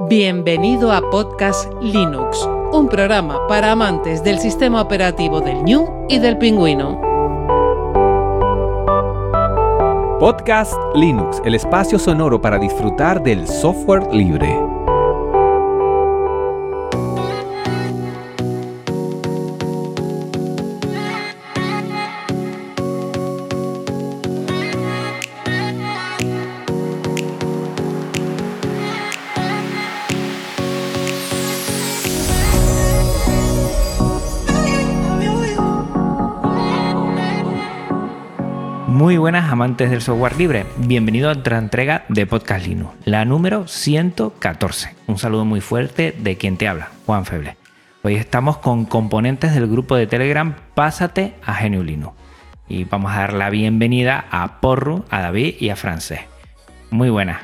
Bienvenido a Podcast Linux, un programa para amantes del sistema operativo del New y del pingüino. Podcast Linux, el espacio sonoro para disfrutar del software libre. Buenas amantes del software libre, bienvenido a otra entrega de Podcast Linux, la número 114. Un saludo muy fuerte de quien te habla, Juan Feble. Hoy estamos con componentes del grupo de Telegram Pásate a GNU Linux y vamos a dar la bienvenida a Porru, a David y a Francés. Muy buenas.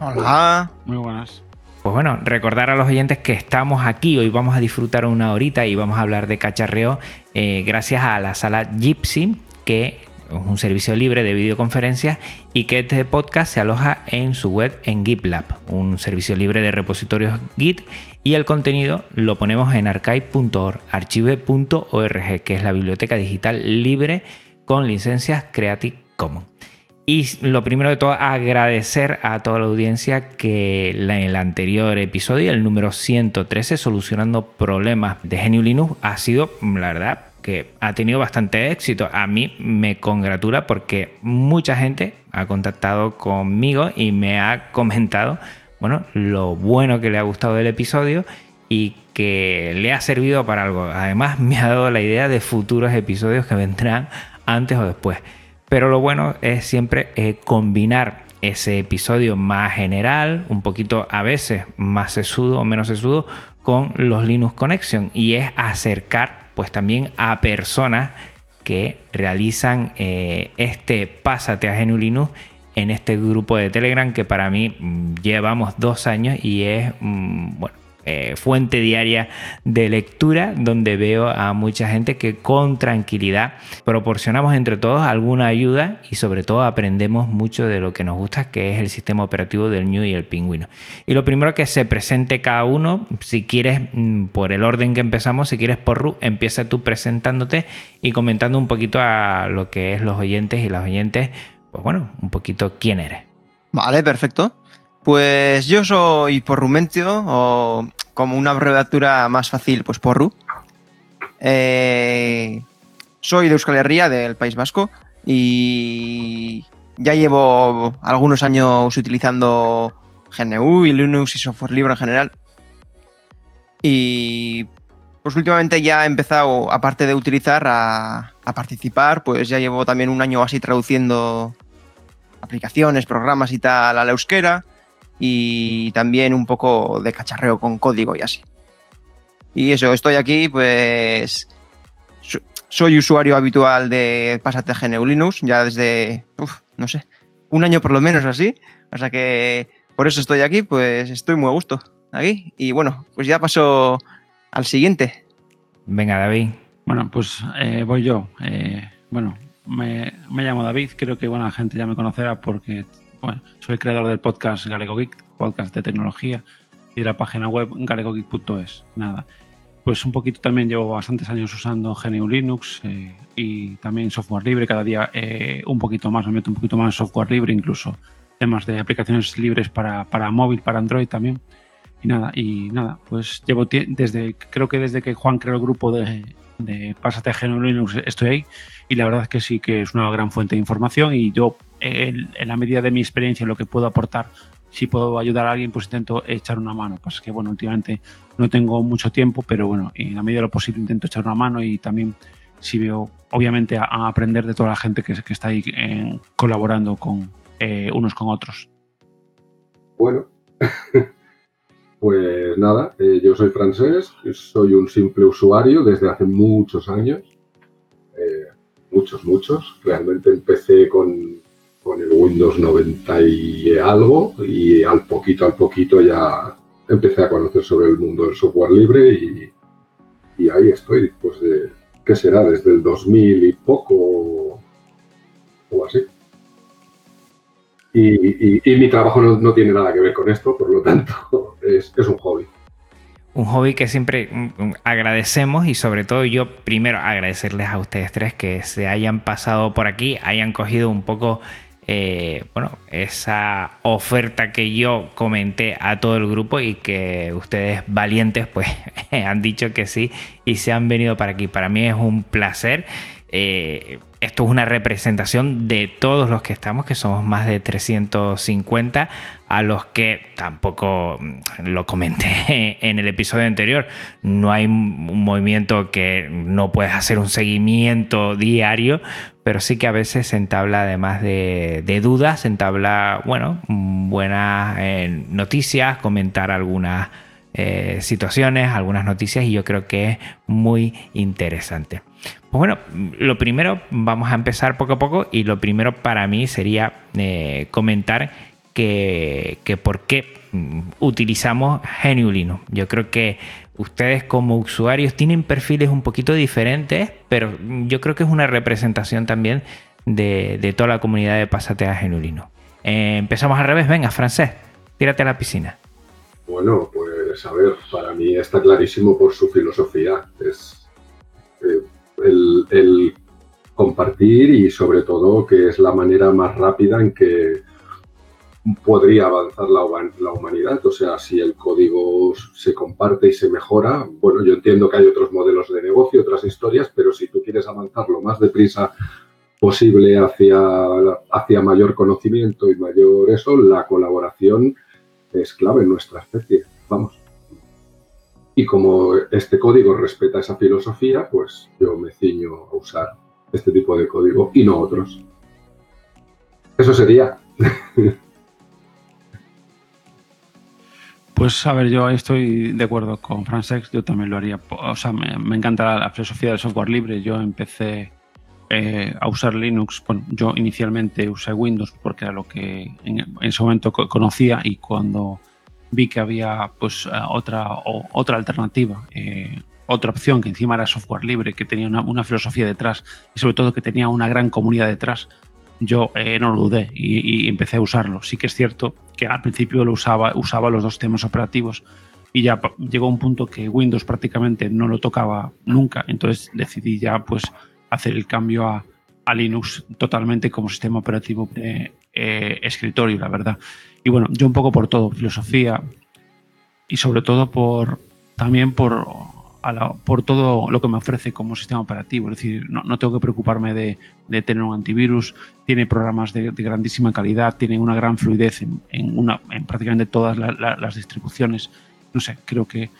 Hola. Muy buenas. Pues bueno, recordar a los oyentes que estamos aquí, hoy vamos a disfrutar una horita y vamos a hablar de cacharreo eh, gracias a la sala Gypsy, que un servicio libre de videoconferencias y que este podcast se aloja en su web en GitLab, un servicio libre de repositorios Git y el contenido lo ponemos en archive.org, archive.org, que es la biblioteca digital libre con licencias Creative Commons. Y lo primero de todo, agradecer a toda la audiencia que en el anterior episodio, el número 113, solucionando problemas de GNU Linux, ha sido, la verdad, que ha tenido bastante éxito. A mí me congratula porque mucha gente ha contactado conmigo y me ha comentado, bueno, lo bueno que le ha gustado del episodio y que le ha servido para algo. Además, me ha dado la idea de futuros episodios que vendrán antes o después. Pero lo bueno es siempre eh, combinar ese episodio más general, un poquito a veces más sesudo o menos sesudo, con los Linux Connection y es acercar pues también a personas que realizan eh, este Pásate a GNU Linux en este grupo de Telegram que para mí mm, llevamos dos años y es mm, bueno, eh, fuente diaria de lectura donde veo a mucha gente que con tranquilidad proporcionamos entre todos alguna ayuda y sobre todo aprendemos mucho de lo que nos gusta que es el sistema operativo del New y el pingüino. Y lo primero que se presente cada uno, si quieres mm, por el orden que empezamos, si quieres por Ru, empieza tú presentándote y comentando un poquito a lo que es los oyentes y las oyentes, pues bueno, un poquito quién eres. Vale, perfecto. Pues yo soy Porrumentio, o como una abreviatura más fácil, pues Porru. Eh, soy de Euskal Herria, del País Vasco, y ya llevo algunos años utilizando GNU y Linux y software libre en general. Y pues últimamente ya he empezado, aparte de utilizar, a, a participar, pues ya llevo también un año así traduciendo aplicaciones, programas y tal a la euskera y también un poco de cacharreo con código y así. Y eso, estoy aquí, pues soy usuario habitual de Pásate GNU Linux ya desde, uf, no sé, un año por lo menos así. O sea que por eso estoy aquí, pues estoy muy a gusto aquí. Y bueno, pues ya paso al siguiente. Venga, David. Bueno, pues eh, voy yo. Eh, bueno, me, me, llamo David, creo que buena gente ya me conocerá porque bueno, soy creador del podcast Galego Geek, podcast de tecnología, y de la página web galegogeek.es. Nada. Pues un poquito también llevo bastantes años usando GNU Linux eh, y también software libre. Cada día eh, un poquito más, me meto un poquito más en software libre, incluso temas de aplicaciones libres para, para móvil, para Android también. Y nada, y nada, pues llevo desde, creo que desde que Juan creó el grupo de, de Pásate a estoy ahí y la verdad es que sí que es una gran fuente de información y yo en, la medida de mi experiencia, lo que puedo aportar, si puedo ayudar a alguien, pues intento echar una mano. Pues que bueno, últimamente no tengo mucho tiempo, pero bueno, en la medida de lo posible intento echar una mano y también si veo, obviamente, a, aprender de toda la gente que, está ahí colaborando con eh, unos con otros. Bueno, pues nada, eh, yo soy francés, soy un simple usuario desde hace muchos años, eh, muchos, muchos. Realmente empecé con, con, el Windows 90 y algo y al poquito, al poquito ya empecé a conocer sobre el mundo del software libre y, y ahí estoy, pues de, ¿qué será? Desde el 2000 y poco o así. Y, y, y, mi trabajo no, no, tiene nada que ver con esto, por lo tanto, es, es un hobby. Un hobby que siempre mm, mm, agradecemos y sobre todo yo primero agradecerles a ustedes tres que se hayan pasado por aquí, hayan cogido un poco eh, bueno, esa oferta que yo comenté a todo el grupo y que ustedes valientes pues han dicho que sí y se han venido para aquí. Para mí es un placer. Eh, esto es una representación de todos los que estamos, que somos más de 350, a los que tampoco mm, lo comenté en el episodio anterior. No hay un movimiento que no puedes hacer un seguimiento diario, pero sí que a veces se entabla, además de, dudas, se entabla, bueno, buenas eh, noticias, comentar algunas eh, situaciones, algunas noticias, y yo creo que es muy interesante. Pues bueno, lo primero, vamos a empezar poco a poco y lo primero para mí sería eh, comentar que, por qué mm, utilizamos Geniulino. Yo creo que ustedes como usuarios tienen perfiles un poquito diferentes, pero yo creo que es una representación también de, toda la comunidad de Pásate a. Eh, empezamos al revés, venga, francés, tírate a la piscina. Bueno, pues a ver, para mí está clarísimo por su filosofía. Es eh, el, compartir y sobre todo que es la manera más rápida en que podría avanzar la, la, humanidad. O sea, si el código se comparte y se mejora, bueno, yo entiendo que hay otros modelos de negocio, otras historias, pero si tú quieres avanzar lo más deprisa posible hacia, hacia mayor conocimiento y mayor eso, la colaboración es clave en nuestra especie. Vamos. Y como este código respeta esa filosofía, pues yo me ciño a usar este tipo de código y no otros. Eso sería. Pues a ver, yo estoy de acuerdo con Francex, yo también lo haría. O sea, me, encanta la, filosofía del software libre. Yo empecé eh, a usar Linux. Bueno, yo inicialmente usé Windows porque era lo que en, en ese momento conocía y cuando vi que había pues eh, otra, otra alternativa, eh, otra opción que encima era software libre, que tenía una, filosofía detrás y sobre todo que tenía una gran comunidad detrás, yo eh, no lo dudé y, empecé a usarlo. Sí que es cierto que al principio lo usaba, usaba los dos temas operativos y ya llegó un punto que Windows prácticamente no lo tocaba nunca, entonces decidí ya pues hacer el cambio a, a Linux totalmente como sistema operativo de escritorio, la verdad. Y bueno, yo un poco por todo, filosofía y sobre todo por también por, por todo lo que me ofrece como sistema operativo. Es decir, no, tengo que preocuparme de, tener un antivirus, tiene programas de, grandísima calidad, tiene una gran fluidez en, una, en prácticamente todas las distribuciones. No sé, creo que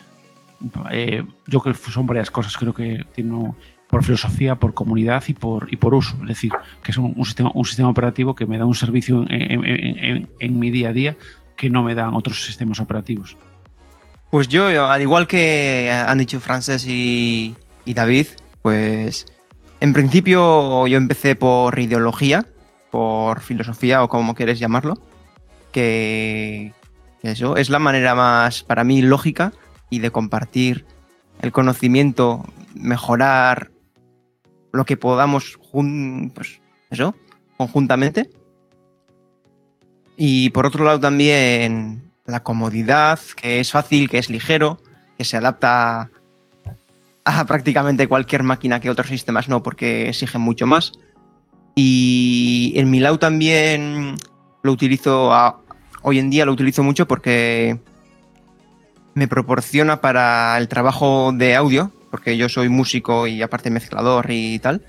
eh, yo creo que son varias cosas. Creo que tiene por filosofía, por comunidad y por, y por uso. Es decir, que es un, sistema, un sistema operativo que me da un servicio en, mi día a día que no me dan otros sistemas operativos. Pues yo, al igual que han dicho Frances y, David, pues en principio yo empecé por ideología, por filosofía o como quieres llamarlo, que eso es la manera más para mí lógica y de compartir el conocimiento, mejorar lo que podamos, pues eso, conjuntamente. Y por otro lado también la comodidad, que es fácil, que es ligero, que se adapta a prácticamente cualquier máquina que otros sistemas no, porque exigen mucho más. Y en mi lado también lo utilizo, hoy en día lo utilizo mucho porque me proporciona para el trabajo de audio, porque yo soy músico y aparte mezclador y tal,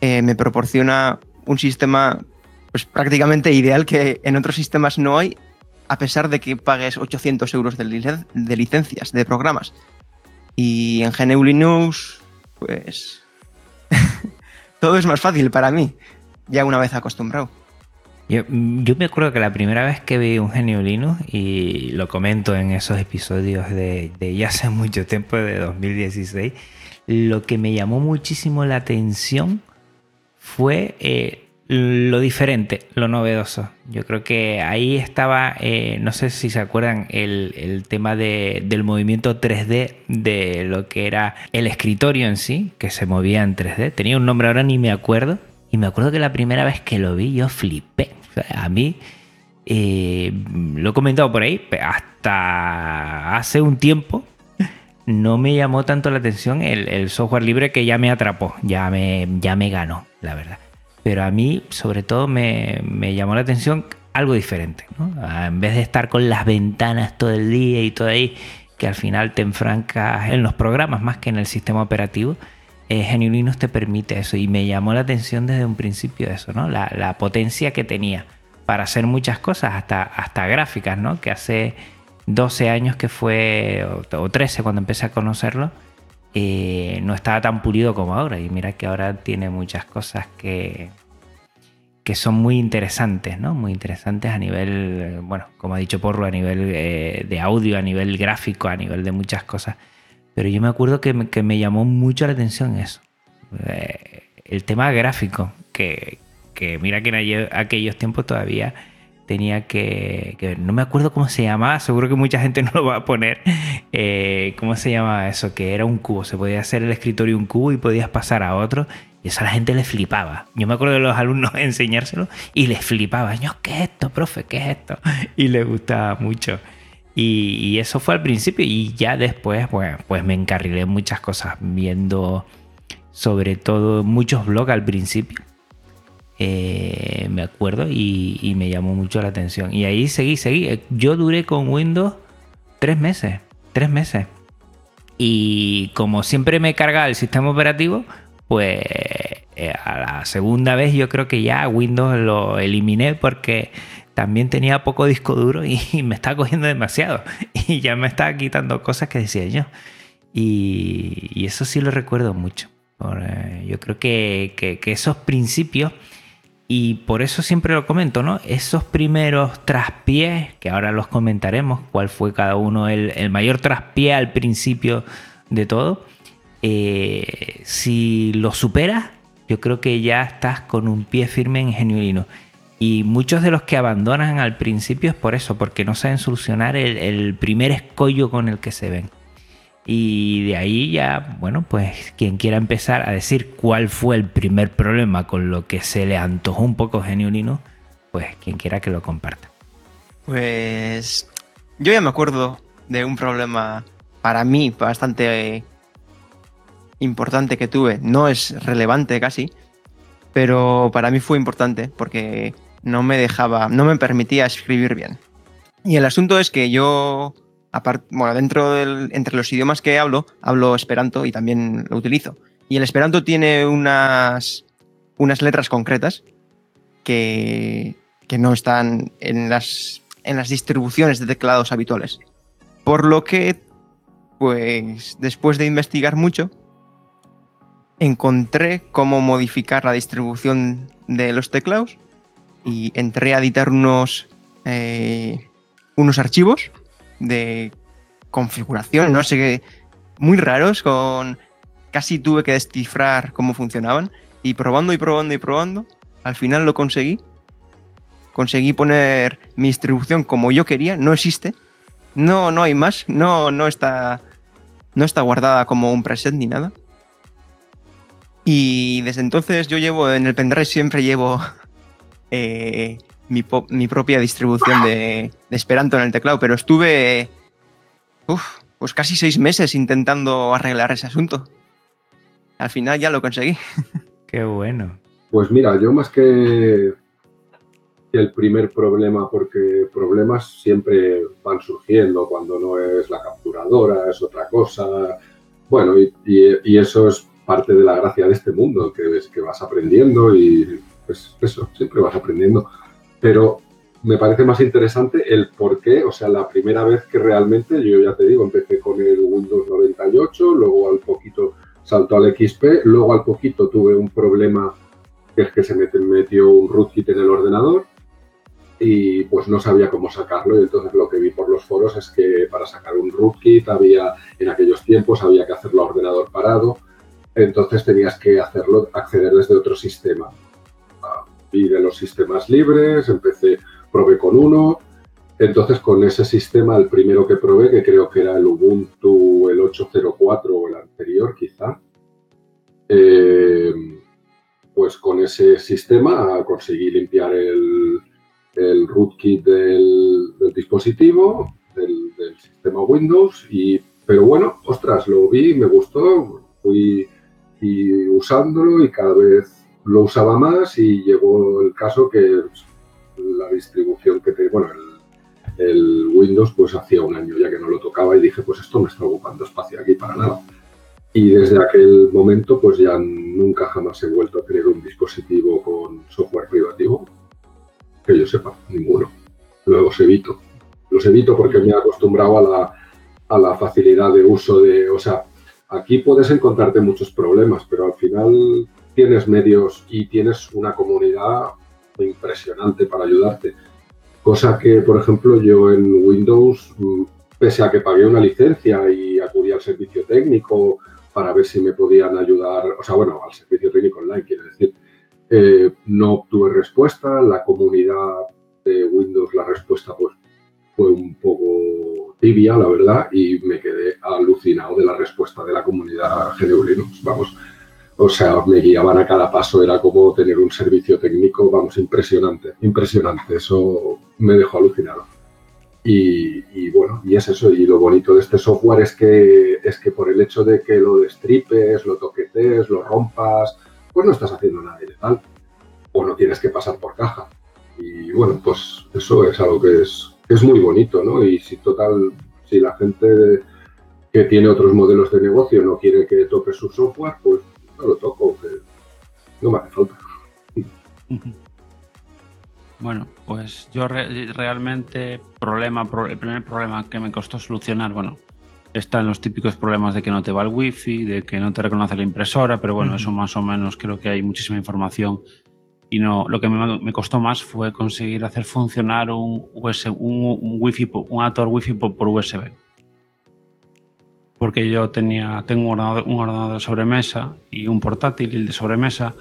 eh, me proporciona un sistema pues, prácticamente ideal que en otros sistemas no hay, a pesar de que pagues 800 euros de, de licencias de programas. Y en GNU Linux, pues todo es más fácil para mí, ya una vez acostumbrado. Yo, me acuerdo que la primera vez que vi un genio Linux, y lo comento en esos episodios de, ya hace mucho tiempo, de 2016, lo que me llamó muchísimo la atención fue eh, lo diferente, lo novedoso. Yo creo que ahí estaba, eh, no sé si se acuerdan, el, tema del movimiento 3D de lo que era el escritorio en sí, que se movía en 3D. Tenía un nombre ahora ni me acuerdo. Y me acuerdo que la primera vez que lo vi yo flipé a mí Eh, lo he comentado por ahí, hasta hace un tiempo no me llamó tanto la atención el, software libre que ya me atrapó, ya me, ya me ganó, la verdad. Pero a mí, sobre todo, me, llamó la atención algo diferente. Ah, en vez de estar con las ventanas todo el día y todo ahí, que al final te enfrancas en los programas más que en el sistema operativo, eh, Genuinos te permite eso. Y me llamó la atención desde un principio eso, ¿no? La, la potencia que tenía para hacer muchas cosas, hasta, gráficas, ¿no? Que hace 12 años que fue, o 13 cuando empecé a conocerlo, eh, no estaba tan pulido como ahora. Y mira que ahora tiene muchas cosas que, son muy interesantes, ¿no? Muy interesantes a nivel, bueno, como ha dicho Porro, a nivel eh, de audio, a nivel gráfico, a nivel de muchas cosas. Pero yo me acuerdo que me, que me llamó mucho la atención eso. Eh, el tema gráfico, que, que mira que en aquellos tiempos todavía tenía que, ver. No me acuerdo cómo se llamaba, seguro que mucha gente no lo va a poner. Eh, ¿Cómo se llamaba eso? Que era un cubo. Se podía hacer el escritorio un cubo y podías pasar a otro. Y eso a la gente le flipaba. Yo me acuerdo de los alumnos enseñárselo y les flipaba. Yo, ¿qué es esto, profe? ¿Qué es esto? Y les gustaba mucho. Y, eso fue al principio y ya después, bueno, pues me encarrilé muchas cosas viendo sobre todo muchos blogs al principio eh, me acuerdo, y, me llamó mucho la atención. Y ahí seguí, seguí. Eh, yo duré con Windows tres meses, tres meses. Y como siempre me cargaba el sistema operativo, pues eh, a la segunda vez yo creo que ya Windows lo eliminé porque también tenía poco disco duro y, me estaba cogiendo demasiado. Y ya me estaba quitando cosas que decía yo. Y, eso sí lo recuerdo mucho. yo creo que, que esos principios y por eso siempre lo comento, ¿no? Esos primeros traspiés, que ahora los comentaremos, cuál fue cada uno el, mayor traspié al principio de todo, eh, si lo superas, yo creo que ya estás con un pie firme en genuino. Y muchos de los que abandonan al principio es por eso, porque no saben solucionar el primer escollo con el que se ven. Y de ahí ya, bueno, pues quien quiera empezar a decir cuál fue el primer problema con lo que se le antojó un poco genuino, pues quien quiera que lo comparta. Pues yo ya me acuerdo de un problema para mí bastante importante que tuve. No es relevante casi, pero para mí fue importante porque no me dejaba, no me permitía escribir bien. Y el asunto es que yo bueno, dentro del, entre los idiomas que hablo, hablo esperanto y también lo utilizo. Y el esperanto tiene unas, unas letras concretas que, que no están en las, en las distribuciones de teclados habituales. Por lo que, pues, después de investigar mucho, encontré cómo modificar la distribución de los teclados y entré a editar unos, eh, unos archivos de configuración, no sé qué, muy raros, con casi tuve que descifrar cómo funcionaban y probando y probando y probando, al final lo conseguí. Conseguí poner mi distribución como yo quería, no existe. No, no hay más, no, no está no está guardada como un preset ni nada. Y desde entonces yo llevo en el pendrive siempre llevo eh, mi, propia distribución de, Esperanto en el teclado, pero estuve pues casi seis meses intentando arreglar ese asunto. Al final ya lo conseguí. Qué bueno. Pues mira, yo más que el primer problema, porque problemas siempre van surgiendo cuando no es la capturadora, es otra cosa. Bueno, y, eso es parte de la gracia de este mundo, que es que vas aprendiendo y pues eso, siempre vas aprendiendo. Pero me parece más interesante el por qué, o sea, la primera vez que realmente, yo ya te digo, empecé con el Windows 98, luego al poquito saltó al XP, luego al poquito tuve un problema que es que se me metió un rootkit en el ordenador y pues no sabía cómo sacarlo. Y entonces lo que vi por los foros es que para sacar un rootkit había, en aquellos tiempos había que hacerlo a ordenador parado, entonces tenías que hacerlo, acceder desde otro sistema y de los sistemas libres, empecé, probé con uno, entonces con ese sistema, el primero que probé, que creo que era el Ubuntu, el 804 o el anterior quizá, eh, pues con ese sistema conseguí limpiar el, el rootkit del, del dispositivo, del, del, sistema Windows, y, pero bueno, ostras, lo vi, me gustó, fui y usándolo y cada vez lo usaba más y llegó el caso que la distribución que te, bueno, el, el, Windows pues hacía un año ya que no lo tocaba y dije pues esto me está ocupando espacio aquí para nada. Y desde aquel momento pues ya nunca jamás he vuelto a tener un dispositivo con software privativo, que yo sepa, ninguno. Los evito. Los evito porque me he acostumbrado a la, a la facilidad de uso de, o sea, aquí puedes encontrarte muchos problemas, pero al final tienes medios y tienes una comunidad impresionante para ayudarte. Cosa que, por ejemplo, yo en Windows, pese a que pagué una licencia y acudí al servicio técnico para ver si me podían ayudar, o sea, bueno, al servicio técnico online, quiere decir, eh, no obtuve respuesta. La comunidad de Windows, la respuesta pues fue un poco tibia, la verdad, y me quedé alucinado de la respuesta de la comunidad GNU Linux. Vamos, o sea, me guiaban a cada paso, era como tener un servicio técnico, vamos, impresionante, impresionante. Eso me dejó alucinado. Y, y, bueno, y es eso. Y lo bonito de este software es que, es que por el hecho de que lo destripes, lo toquetes, lo rompas, pues no estás haciendo nada ilegal. O no tienes que pasar por caja. Y bueno, pues eso es algo que es, es muy bonito, ¿no? Y si total, si la gente que tiene otros modelos de negocio no quiere que toque su software, pues no lo toco, que no me hace falta. Bueno, pues yo re realmente problema, pro el primer problema que me costó solucionar, bueno, están los típicos problemas de que no te va el wifi, de que no te reconoce la impresora, pero bueno, uh -huh. eso más o menos creo que hay muchísima información y no, lo que me, me costó más fue conseguir hacer funcionar un, USB, un, un wifi, un adaptador wifi por, por USB porque yo tenía, tengo un ordenador, un ordenador de sobremesa y un portátil, y el de sobremesa,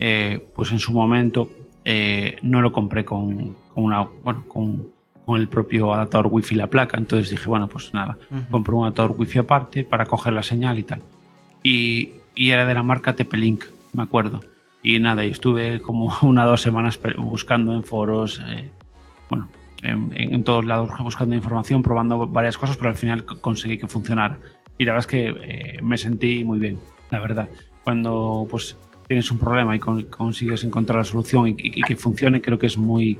eh, pues en su momento eh, no lo compré con, con una, bueno, con, con, el propio adaptador wifi la placa, entonces dije, bueno, pues nada, uh -huh. compré un adaptador wifi aparte para coger la señal y tal. Y, y era de la marca TP-Link, me acuerdo. Y nada, y estuve como una o dos semanas buscando en foros, eh, bueno, en, en, todos lados buscando información, probando varias cosas, pero al final conseguí que funcionara. Y la verdad es que eh, me sentí muy bien, la verdad. Cuando pues tienes un problema y con, consigues encontrar la solución y, y, y, que funcione, creo que es muy,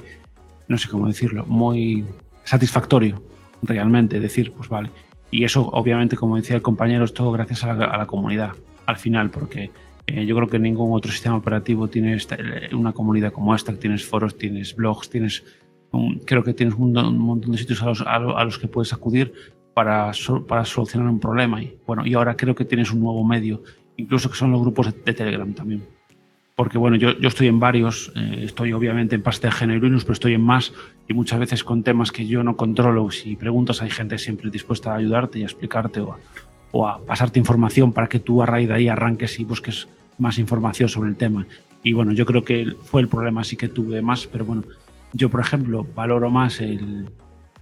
no sé cómo decirlo, muy satisfactorio realmente decir, pues vale. Y eso, obviamente, como decía el compañero, es todo gracias a la, a la comunidad, al final, porque eh, yo creo que ningún otro sistema operativo tiene esta, una comunidad como esta, tienes foros, tienes blogs, tienes creo que tienes un, montón de sitios a los, a los que puedes acudir para, para, solucionar un problema. Y bueno, y ahora creo que tienes un nuevo medio, incluso que son los grupos de, de Telegram también. Porque bueno, yo, yo estoy en varios, eh, estoy obviamente en parte de género Linux, pero estoy en más y muchas veces con temas que yo no controlo. Si preguntas, hay gente siempre dispuesta a ayudarte y a explicarte o a, o a pasarte información para que tú a raíz de ahí arranques y busques más información sobre el tema. Y bueno, yo creo que fue el problema sí que tuve más, pero bueno, yo, por ejemplo, valoro más el,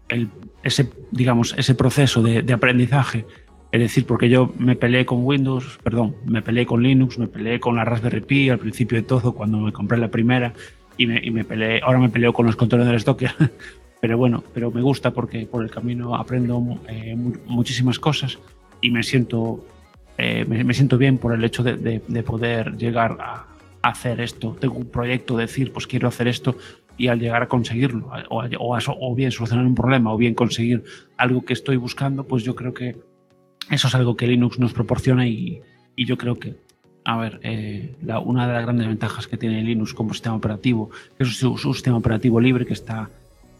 el, ese, digamos, ese proceso de, de, aprendizaje. Es decir, porque yo me peleé con Windows, perdón, me peleé con Linux, me peleé con la Raspberry Pi al principio de todo, cuando me compré la primera, y me, y me peleé, ahora me peleo con los contenedores Docker. pero bueno, pero me gusta porque por el camino aprendo eh, muchísimas cosas y me siento, eh, me, me, siento bien por el hecho de, de, de poder llegar a, hacer esto. Tengo un proyecto, decir, pues quiero hacer esto, y al llegar a conseguirlo, o, o, bien solucionar un problema, o bien conseguir algo que estoy buscando, pues yo creo que eso es algo que Linux nos proporciona y, y yo creo que, a ver, eh, una de las grandes ventajas que tiene Linux como sistema operativo es un, sistema operativo libre que está,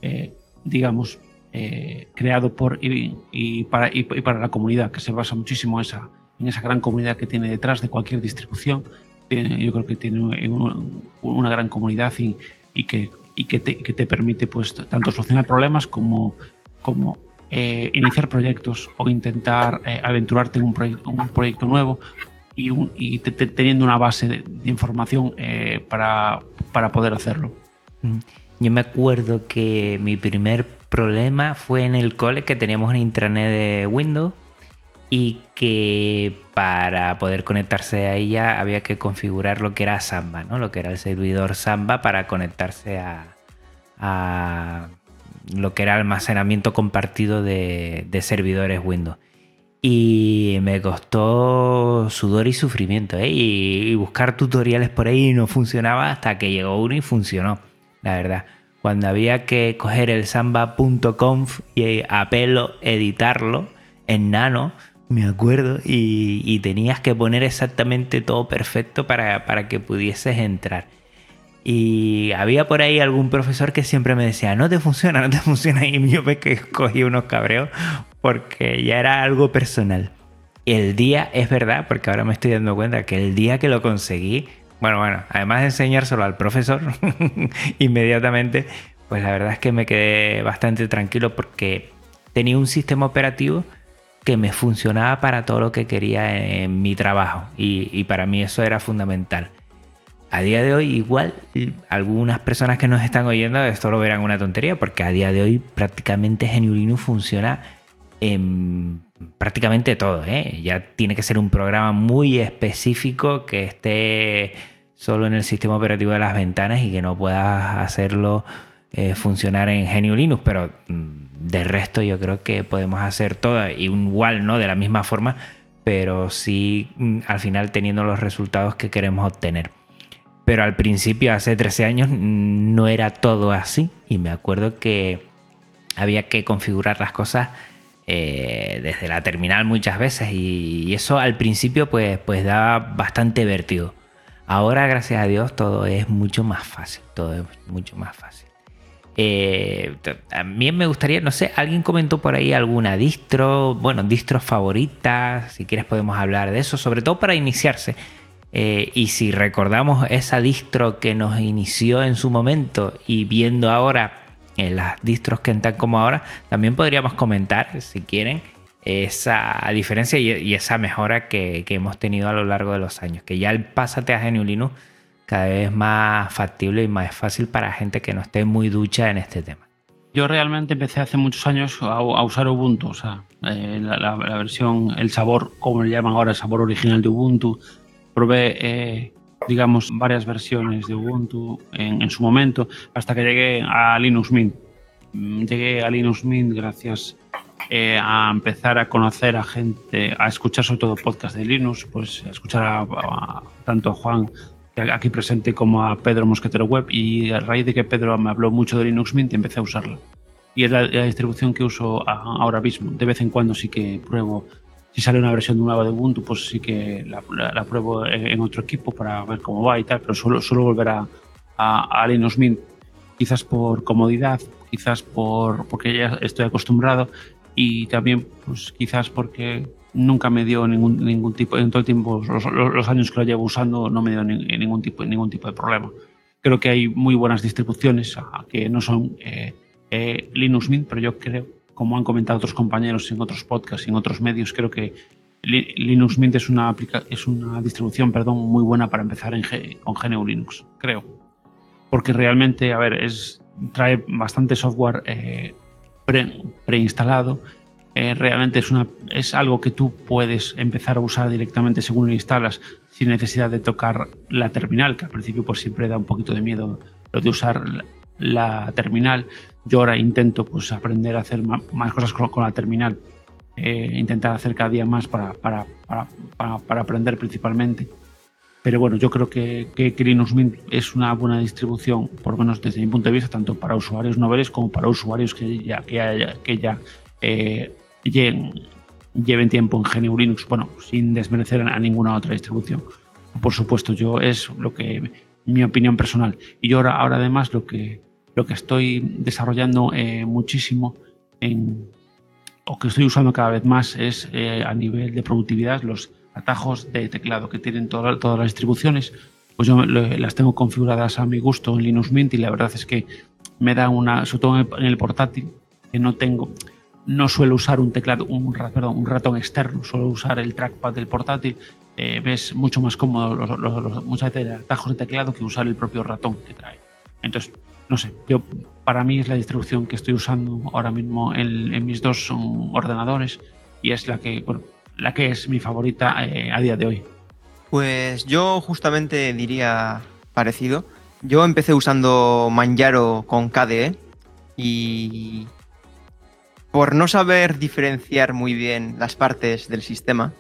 eh, digamos, eh, creado por y, para, y, para la comunidad, que se basa muchísimo en esa, en esa gran comunidad que tiene detrás de cualquier distribución. yo creo que tiene una gran comunidad y, y que y que te, que te permite pues tanto solucionar problemas como, como eh, iniciar proyectos o intentar eh, aventurarte en un, proyecto, un proyecto nuevo y, teniendo una base de, de información eh, para, para poder hacerlo. Mm. Yo me acuerdo que mi primer problema fue en el cole que teníamos una intranet de Windows y que para poder conectarse a ella había que configurar lo que era Samba, ¿no? lo que era el servidor Samba para conectarse a, lo que era almacenamiento compartido de, servidores Windows. Y me costó sudor y sufrimiento, ¿eh? y, buscar tutoriales por ahí no funcionaba hasta que llegó uno y funcionó, la verdad. Cuando había que coger el samba.conf y a pelo editarlo en nano, me acuerdo, y, tenías que poner exactamente todo perfecto para, para que pudieses entrar. Y había por ahí algún profesor que siempre me decía, no te funciona, no te funciona. Y yo me que cogí unos cabreos porque ya era algo personal. El día, es verdad, porque ahora me estoy dando cuenta que el día que lo conseguí, bueno, bueno, además de enseñárselo al profesor inmediatamente, pues la verdad es que me quedé bastante tranquilo porque tenía un sistema operativo que me funcionaba para todo lo que quería en mi trabajo. Y, para mí eso era fundamental a día de hoy igual algunas personas que nos están oyendo esto lo verán una tontería porque a día de hoy prácticamente GNU funciona en prácticamente todo. ¿eh? Ya tiene que ser un programa muy específico que esté solo en el sistema operativo de las ventanas y que no puedas hacerlo eh, funcionar en GNU Linux, pero mm, de resto yo creo que podemos hacer todo igual, ¿no? De la misma forma, pero sí mm, al final teniendo los resultados que queremos obtener. Pero al principio, hace 13 años, no era todo así. Y me acuerdo que había que configurar las cosas eh, desde la terminal muchas veces. Y, eso al principio pues, pues daba bastante vértigo. Ahora, gracias a Dios, todo es mucho más fácil. Todo es mucho más fácil. Eh, también me gustaría, no sé, alguien comentó por ahí alguna distro, bueno, distros favoritas, si quieres podemos hablar de eso, sobre todo para iniciarse. Eh, y si recordamos esa distro que nos inició en su momento y viendo ahora eh, las distros que están como ahora, también podríamos comentar, si quieren, esa diferencia y, esa mejora que, hemos tenido a lo largo de los años. Que ya el pásate a GNU Linux cada vez más factible y más fácil para gente que no esté muy ducha en este tema. Yo realmente empecé hace muchos años a, usar Ubuntu, o sea, eh, la, versión, el sabor, como le llaman ahora, el sabor original de Ubuntu, probé, eh, digamos, varias versiones de Ubuntu en, su momento, hasta que llegué a Linux Mint. Mm, llegué a Linux Mint gracias eh, a empezar a conocer a gente, a escuchar sobre todo podcast de Linux, pues a escuchar a, tanto a Juan aquí presente como a Pedro Mosquetero Web y a raíz de que Pedro me habló mucho de Linux Mint empecé a usarla. Y es la distribución que uso ahora mismo. De vez en cuando sí que pruebo si sale una versión nueva de Ubuntu, pues sí que la, pruebo en otro equipo para ver cómo va y tal, pero solo, solo volver a, a, Linux Mint, quizás por comodidad, quizás por, porque ya estoy acostumbrado y también pues quizás porque nunca me dio ningún, ningún tipo, en todo el tiempo, los, años que lo llevo usando, no me dio ningún, tipo, ningún tipo de problema. Creo que hay muy buenas distribuciones que no son eh, eh, Linux Mint, pero yo creo como han comentado otros compañeros en otros podcasts en otros medios, creo que Linux Mint es una, es una distribución perdón, muy buena para empezar en con GNU Linux, creo. Porque realmente, a ver, es, trae bastante software eh, preinstalado. Eh, realmente es, una, es algo que tú puedes empezar a usar directamente según lo instalas, sin necesidad de tocar la terminal, que al principio pues, siempre da un poquito de miedo lo de usar la terminal. Yo ahora intento pues, aprender a hacer más, cosas con, la terminal, eh, intentar hacer cada día más para, para, para, para, aprender principalmente. Pero bueno, yo creo que, que, Linux Mint es una buena distribución, por lo menos desde mi punto de vista, tanto para usuarios noveles como para usuarios que ya, que, que ya eh, lleven, tiempo en GNU Linux, bueno, sin desmerecer a ninguna otra distribución. Por supuesto, yo es lo que mi opinión personal. Y yo ahora, ahora además lo que, lo que estoy desarrollando eh, muchísimo en, o que estoy usando cada vez más es eh, a nivel de productividad los atajos de teclado que tienen todas las distribuciones. Pues yo las tengo configuradas a mi gusto en Linux Mint y la verdad es que me da una, sobre todo en el portátil, que no tengo, no suelo usar un teclado, un, un ratón externo, suelo usar el trackpad del portátil. Eh, ves mucho más cómodo los, los, muchas veces atajos de teclado que usar el propio ratón que trae. Entonces, no sé, yo para mí es la distribución que estoy usando ahora mismo en, mis dos ordenadores y es la que, la que es mi favorita eh, a día de hoy. Pues yo justamente diría parecido. yo empecé usando Manjaro con KDE y por no saber diferenciar muy bien las partes del sistema,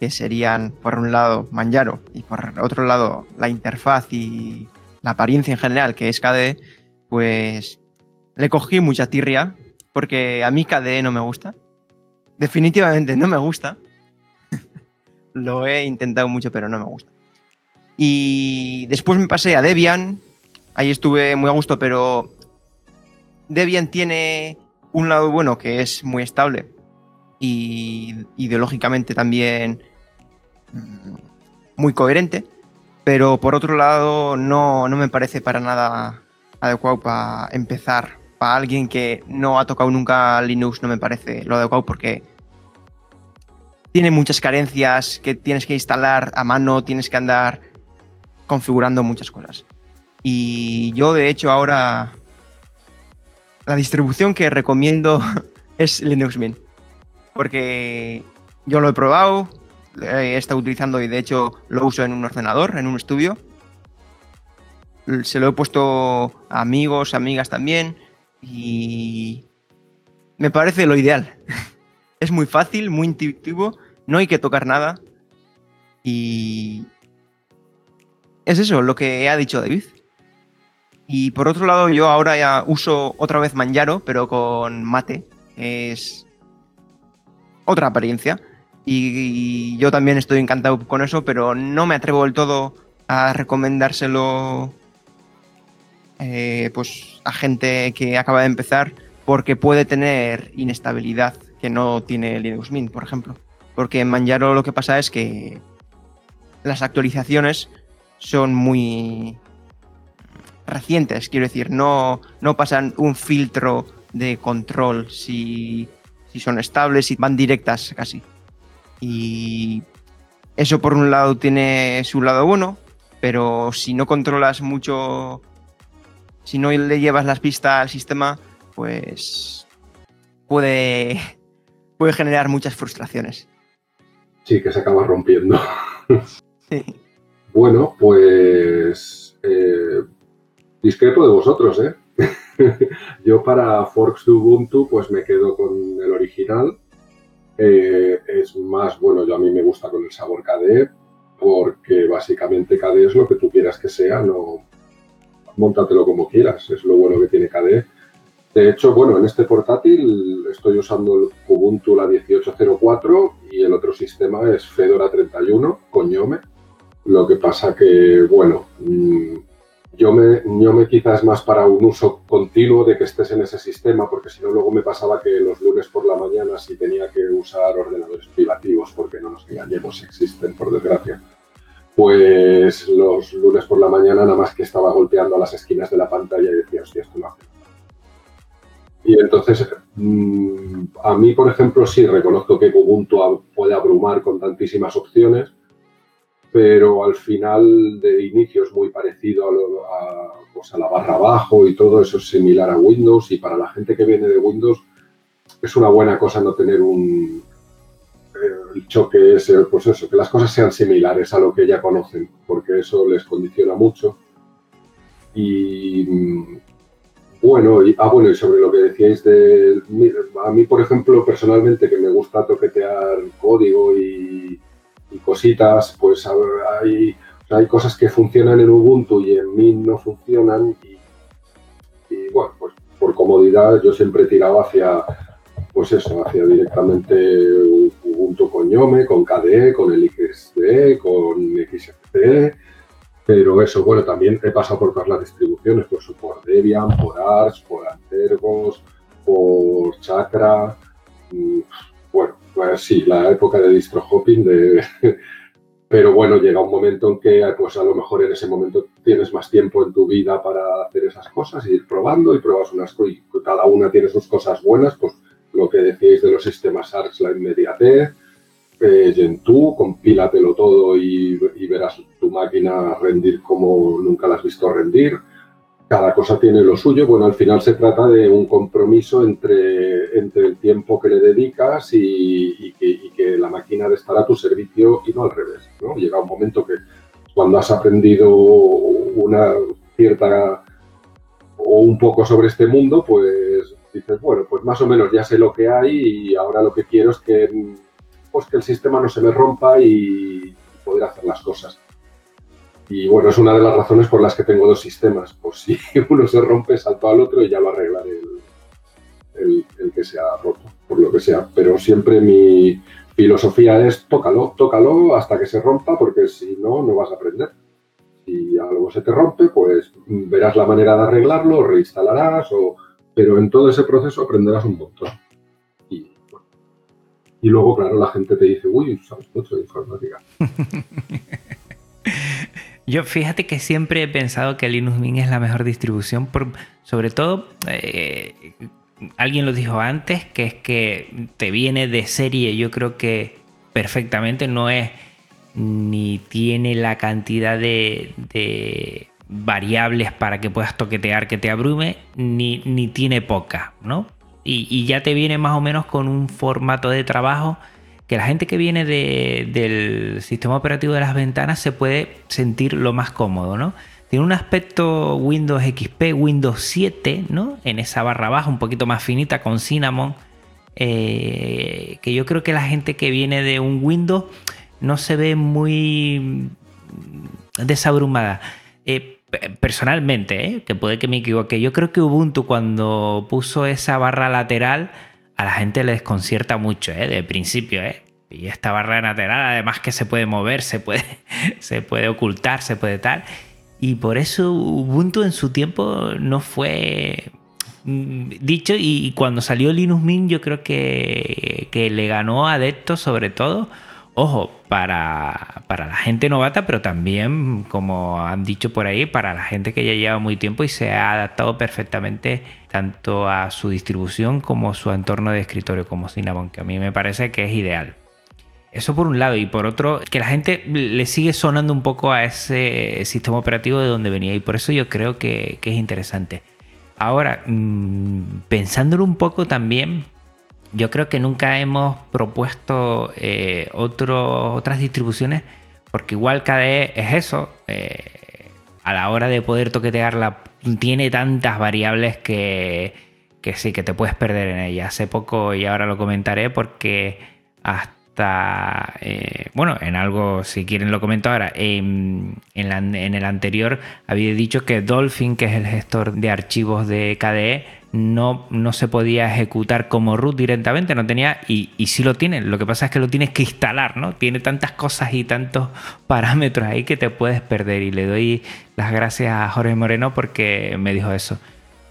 que serían por un lado Manjaro y por otro lado la interfaz y la apariencia en general, que es KDE, pues le cogí mucha tirria porque a mí KDE no me gusta. Definitivamente no me gusta. Lo he intentado mucho, pero no me gusta. Y después me pasé a Debian. Ahí estuve muy a gusto, pero Debian tiene un lado bueno que es muy estable y ideológicamente también mm, muy coherente, pero por otro lado no, no me parece para nada adecuado para empezar. Para alguien que no ha tocado nunca Linux no me parece lo adecuado porque tiene muchas carencias que tienes que instalar a mano, tienes que andar configurando muchas cosas. Y yo de hecho ahora la distribución que recomiendo es Linux Mint. Porque yo lo he probado, he estado utilizando y de hecho lo uso en un ordenador, en un estudio. Se lo he puesto a amigos, amigas también y me parece lo ideal. es muy fácil, muy intuitivo, no hay que tocar nada y es eso lo que ha dicho David. Y por otro lado, yo ahora ya uso otra vez Manjaro, pero con mate. Es otra apariencia. Y, yo también estoy encantado con eso, pero no me atrevo del todo a recomendárselo eh, pues, a gente que acaba de empezar porque puede tener inestabilidad que no tiene Linux Mint, por ejemplo. Porque en Manjaro lo que pasa es que las actualizaciones son muy recientes, quiero decir, no, no pasan un filtro de control si, si son estables y van directas casi. Y eso por un lado tiene su lado bueno, pero si no controlas mucho, si no le llevas las pistas al sistema, pues puede, puede generar muchas frustraciones. Sí, que se acaba rompiendo. Bueno, pues eh, discrepo de vosotros, ¿eh? Yo para Forks de Ubuntu pues me quedo con el original. Eh, es más, bueno, yo a mí me gusta con el sabor KDE porque básicamente KDE es lo que tú quieras que sea, no montatelo como quieras, es lo bueno que tiene KDE. De hecho, bueno, en este portátil estoy usando Ubuntu la 1804 y el otro sistema es Fedora 31 con Yome. Lo que pasa que, bueno, mm, yo me, yo me quizás más para un uso continuo de que estés en ese sistema, porque si no luego me pasaba que los lunes por la mañana sí tenía que usar ordenadores privativos, porque no nos engañemos, existen, por desgracia. Pues los lunes por la mañana nada más que estaba golpeando a las esquinas de la pantalla y decía, hostia, esto no hace y entonces, mm, a mí, por ejemplo, sí reconozco que Ubuntu puede abrumar con tantísimas opciones, pero al final de inicio es muy parecido a, pues a, la barra abajo y todo eso es similar a Windows y para la gente que viene de Windows es una buena cosa no tener un el choque ese, pues eso, que las cosas sean similares a lo que ya conocen, porque eso les condiciona mucho. Y bueno, y, ah, bueno, y sobre lo que decíais de, a mí, por ejemplo, personalmente, que me gusta toquetear código y y cositas, pues hay, hay cosas que funcionan en Ubuntu y en Mint no funcionan y, bueno, pues por comodidad yo siempre he tirado hacia, pues eso, hacia directamente Ubuntu con Yome, con KDE, con el XDE, con XFCE, pero eso, bueno, también he pasado por todas las distribuciones, pues por Debian, por Arch, por Antergos, por Chakra, mm, pues sí, la época de distro hopping, de... pero bueno, llega un momento en que pues a lo mejor en ese momento tienes más tiempo en tu vida para hacer esas cosas, y ir probando y pruebas unas y cada una tiene sus cosas buenas, pues lo que decíais de los sistemas ARCS, la inmediatez, eh, Gentoo, compílatelo todo y, y verás tu máquina rendir como nunca la has visto rendir cada cosa tiene lo suyo. Bueno, al final se trata de un compromiso entre, entre el tiempo que le dedicas y, que, la máquina de estar a tu servicio y no al revés. ¿no? Llega un momento que cuando has aprendido una, cierta o un poco sobre este mundo, pues dices, bueno, pues más o menos ya sé lo que hay y ahora lo que quiero es que, pues que el sistema no se me rompa y poder hacer las cosas. Y bueno, es una de las razones por las que tengo dos sistemas. Pues si uno se rompe, salto al otro y ya lo arreglaré el, el, que se ha roto, por lo que sea. Pero siempre mi filosofía es tócalo, tócalo hasta que se rompa, porque si no, no vas a aprender. Si algo se te rompe, pues verás la manera de arreglarlo, reinstalarás, o... pero en todo ese proceso aprenderás un montón. Y, y luego, claro, la gente te dice, uy, sabes mucho de informática. Yo fíjate que siempre he pensado que Linux Mint es la mejor distribución, por, sobre todo, eh, alguien lo dijo antes, que es que te viene de serie, yo creo que perfectamente, no es ni tiene la cantidad de, variables para que puedas toquetear que te abrume, ni, ni tiene poca, ¿no? Y, y, ya te viene más o menos con un formato de trabajo que la gente que viene del sistema operativo de las ventanas se puede sentir lo más cómodo, ¿no? Tiene un aspecto Windows XP, Windows 7, ¿no? En esa barra baja, un poquito más finita con Cinnamon. Eh, que yo creo que la gente que viene de un Windows no se ve muy desabrumada. Eh, personalmente, ¿eh? que puede que me equivoque, yo creo que Ubuntu cuando puso esa barra lateral a la gente le desconcierta mucho, ¿eh? De principio, ¿eh? Y esta barra lateral, además que se puede mover, se puede, se puede ocultar, se puede tal. Y por eso Ubuntu en su tiempo no fue mm, dicho y cuando salió Linux Mint yo creo que, que le ganó adeptos sobre todo Ojo, para, la gente novata, pero también, como han dicho por ahí, para la gente que ya lleva muy tiempo y se ha adaptado perfectamente tanto a su distribución como a su entorno de escritorio como Cinnamon, que a mí me parece que es ideal. Eso por un lado, y por otro, que la gente le sigue sonando un poco a ese sistema operativo de donde venía, y por eso yo creo que, es interesante. Ahora, mm, pensándolo un poco también, yo creo que nunca hemos propuesto eh, otras distribuciones, porque igual KDE es eso. Eh, a la hora de poder toquetearla, tiene tantas variables que, que sí, que te puedes perder en ella. Hace poco, y ahora lo comentaré, porque hasta, eh, bueno, en algo, si quieren lo comento ahora, en, en, el anterior había dicho que Dolphin, que es el gestor de archivos de KDE, no, no se podía ejecutar como root directamente, no tenía, y, sí lo tiene, lo que pasa es que lo tienes que instalar, ¿no? Tiene tantas cosas y tantos parámetros ahí que te puedes perder. Y le doy las gracias a Jorge Moreno porque me dijo eso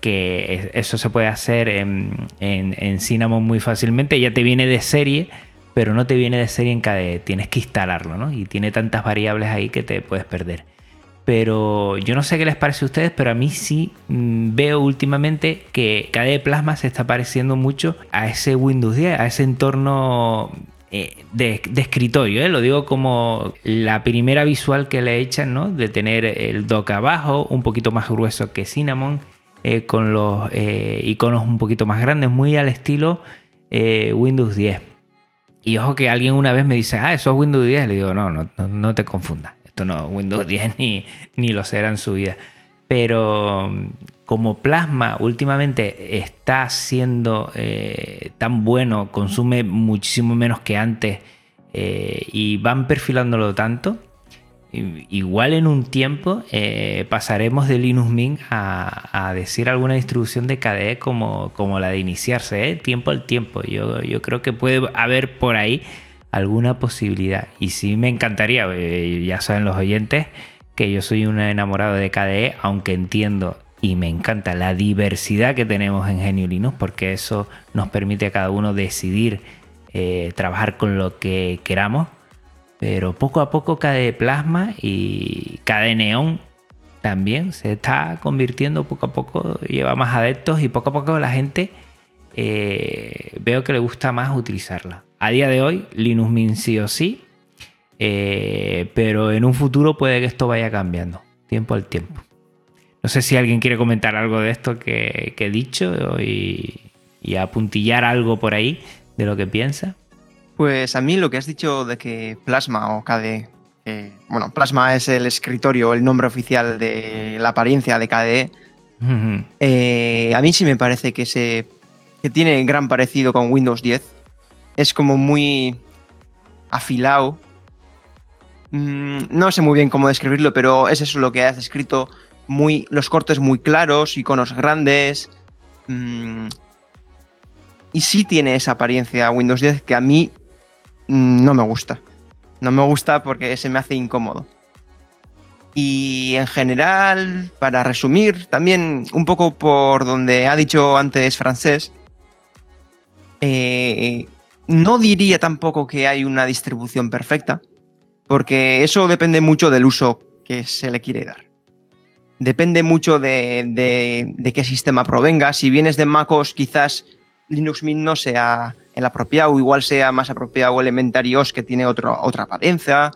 que eso se puede hacer en, en, Cinnamon muy fácilmente, ya te viene de serie, pero no te viene de serie en KDE, tienes que instalarlo, ¿no? Y tiene tantas variables ahí que te puedes perder. Pero yo no sé qué les parece a ustedes, pero a mí sí mm, veo últimamente que KDE Plasma se está pareciendo mucho a ese Windows 10, a ese entorno eh, de, escritorio, ¿eh? lo digo como la primera visual que le echan, ¿no? De tener el dock abajo, un poquito más grueso que Cinnamon, eh, con los iconos un poquito más grandes, muy al estilo Windows 10. Y ojo que alguien una vez me dice, ah, eso es Windows 10, le digo, no, no, no te confundas no, Windows 10 ni, ni lo será en su vida. Pero mm, como Plasma últimamente está siendo eh, tan bueno, consume muchísimo menos que antes eh, y van perfilándolo tanto, igual en un tiempo eh, pasaremos de Linux Mint a, decir alguna distribución de KDE como, como la de iniciarse, tiempo al tiempo. Yo, yo creo que puede haber por ahí alguna posibilidad. Y sí me encantaría, eh, ya saben los oyentes, que yo soy un enamorado de KDE, aunque entiendo y me encanta la diversidad que tenemos en Genio Linux, porque eso nos permite a cada uno decidir eh, trabajar con lo que queramos. Pero poco a poco KDE Plasma y KDE Neon también se está convirtiendo poco a poco, lleva más adeptos y poco a poco la gente eh, veo que le gusta más utilizarla. A día de hoy, Linux Mint sí o sí, eh, pero en un futuro puede que esto vaya cambiando, tiempo al tiempo. No sé si alguien quiere comentar algo de esto que, he dicho y, apuntillar algo por ahí de lo que piensa. Pues a mí lo que has dicho de que Plasma o KDE eh, bueno, Plasma es el escritorio, el nombre oficial de la apariencia de KDE. Eh, a mí sí me parece que, se, que tiene gran parecido con Windows 10. Es como muy afilado. Mm, no sé muy bien cómo describirlo, pero es eso lo que has escrito. Muy, los cortes muy claros, iconos grandes. Mm, y sí tiene esa apariencia Windows 10 que a mí no me gusta. No me gusta porque se me hace incómodo. Y en general, para resumir, también un poco por donde ha dicho antes francés, eh, no diría tampoco que hay una distribución perfecta, porque eso depende mucho del uso que se le quiere dar. Depende mucho de, de- de qué sistema provenga. Si vienes de MacOS, quizás Linux Mint no sea el apropiado, igual sea más apropiado Elementary OS que tiene otra apariencia.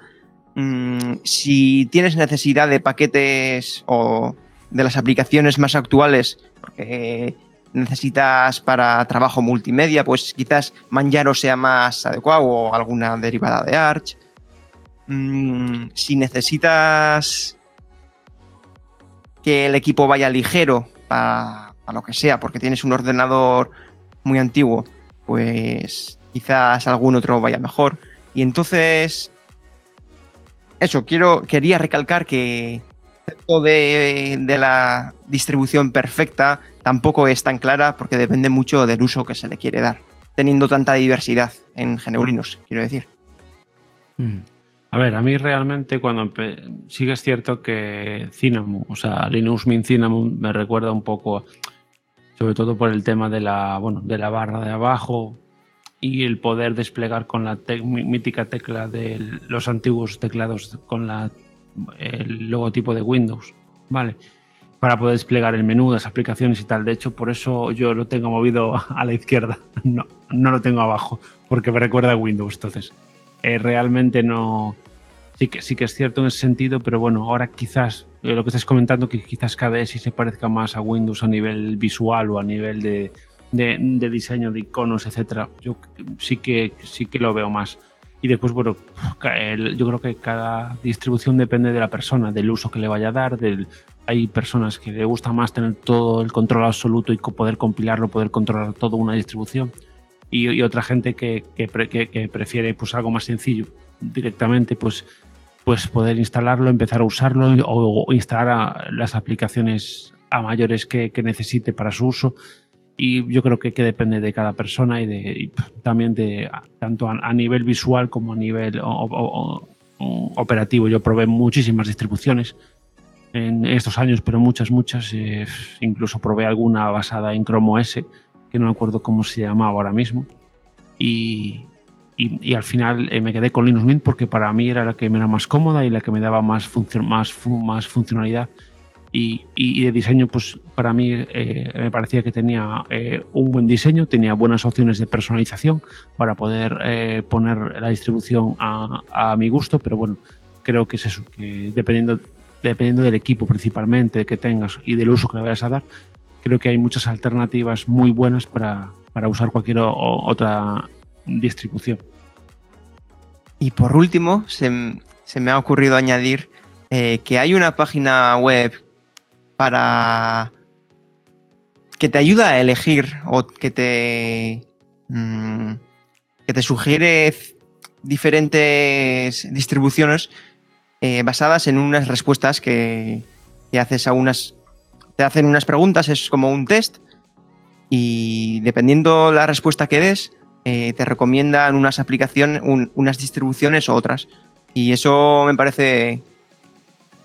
Mm, si tienes necesidad de paquetes o de las aplicaciones más actuales, porque necesitas para trabajo multimedia, pues quizás Manjaro sea más adecuado o alguna derivada de Arch. Mm, si necesitas que el equipo vaya ligero para lo que sea, porque tienes un ordenador muy antiguo, pues quizás algún otro vaya mejor. Y entonces, eso, quiero, quería recalcar que esto de, la distribución perfecta tampoco es tan clara porque depende mucho del uso que se le quiere dar, teniendo tanta diversidad en GNU Linux, quiero decir. Mm. A ver, a mí realmente cuando sí que es cierto que Cinnamon, o sea, Linux Mint Cinnamon me recuerda un poco, sobre todo por el tema de la, bueno, de la barra de abajo y el poder desplegar con la mítica tecla de los antiguos teclados con la, el logotipo de Windows, ¿vale? Para poder desplegar el menú, las aplicaciones y tal. De hecho, por eso yo lo tengo movido a la izquierda, no, no lo tengo abajo, porque me recuerda a Windows. Entonces, eh, realmente no. Sí que, sí que es cierto en ese sentido, pero bueno, ahora quizás eh, lo que estás comentando, que quizás KDE sí se parezca más a Windows a nivel visual o a nivel de, de- de diseño de iconos, etcétera. Yo sí que, sí que lo veo más. Y después, bueno, yo creo que cada distribución depende de la persona, del uso que le vaya a dar. Del, hay personas que le gusta más tener todo el control absoluto y poder compilarlo, poder controlar toda una distribución y, y otra gente que, que que- que prefiere pues algo más sencillo directamente pues pues poder instalarlo empezar a usarlo o, instalar las aplicaciones a mayores que, que necesite para su uso y yo creo que, que depende de cada persona y, de, también de tanto a, nivel visual como a nivel operativo yo probé muchísimas distribuciones en estos años pero muchas muchas eh, incluso probé alguna basada en Chrome OS que no me acuerdo cómo se llamaba ahora mismo. Y, y- y al final eh, me quedé con Linux Mint porque para mí era la que me era más cómoda y la que me daba más, funcio- más, más funcionalidad. Y, y- de diseño, pues para mí eh, me parecía que tenía eh, un buen diseño, tenía buenas opciones de personalización para poder eh, poner la distribución a, a mi gusto, pero bueno, creo que es eso, que dependiendo, dependiendo del equipo principalmente que tengas y del uso que le vayas a dar, creo que hay muchas alternativas muy buenas para, para usar cualquier o- otra distribución. Y por último, se, me ha ocurrido añadir eh, que hay una página web para que te ayuda a elegir o que te mm, que te sugiere diferentes distribuciones eh, basadas en unas respuestas que, que haces a unas te hacen unas preguntas, es como un test y dependiendo la respuesta que des, eh, te recomiendan unas aplicaciones, un- unas distribuciones o otras. Y eso me parece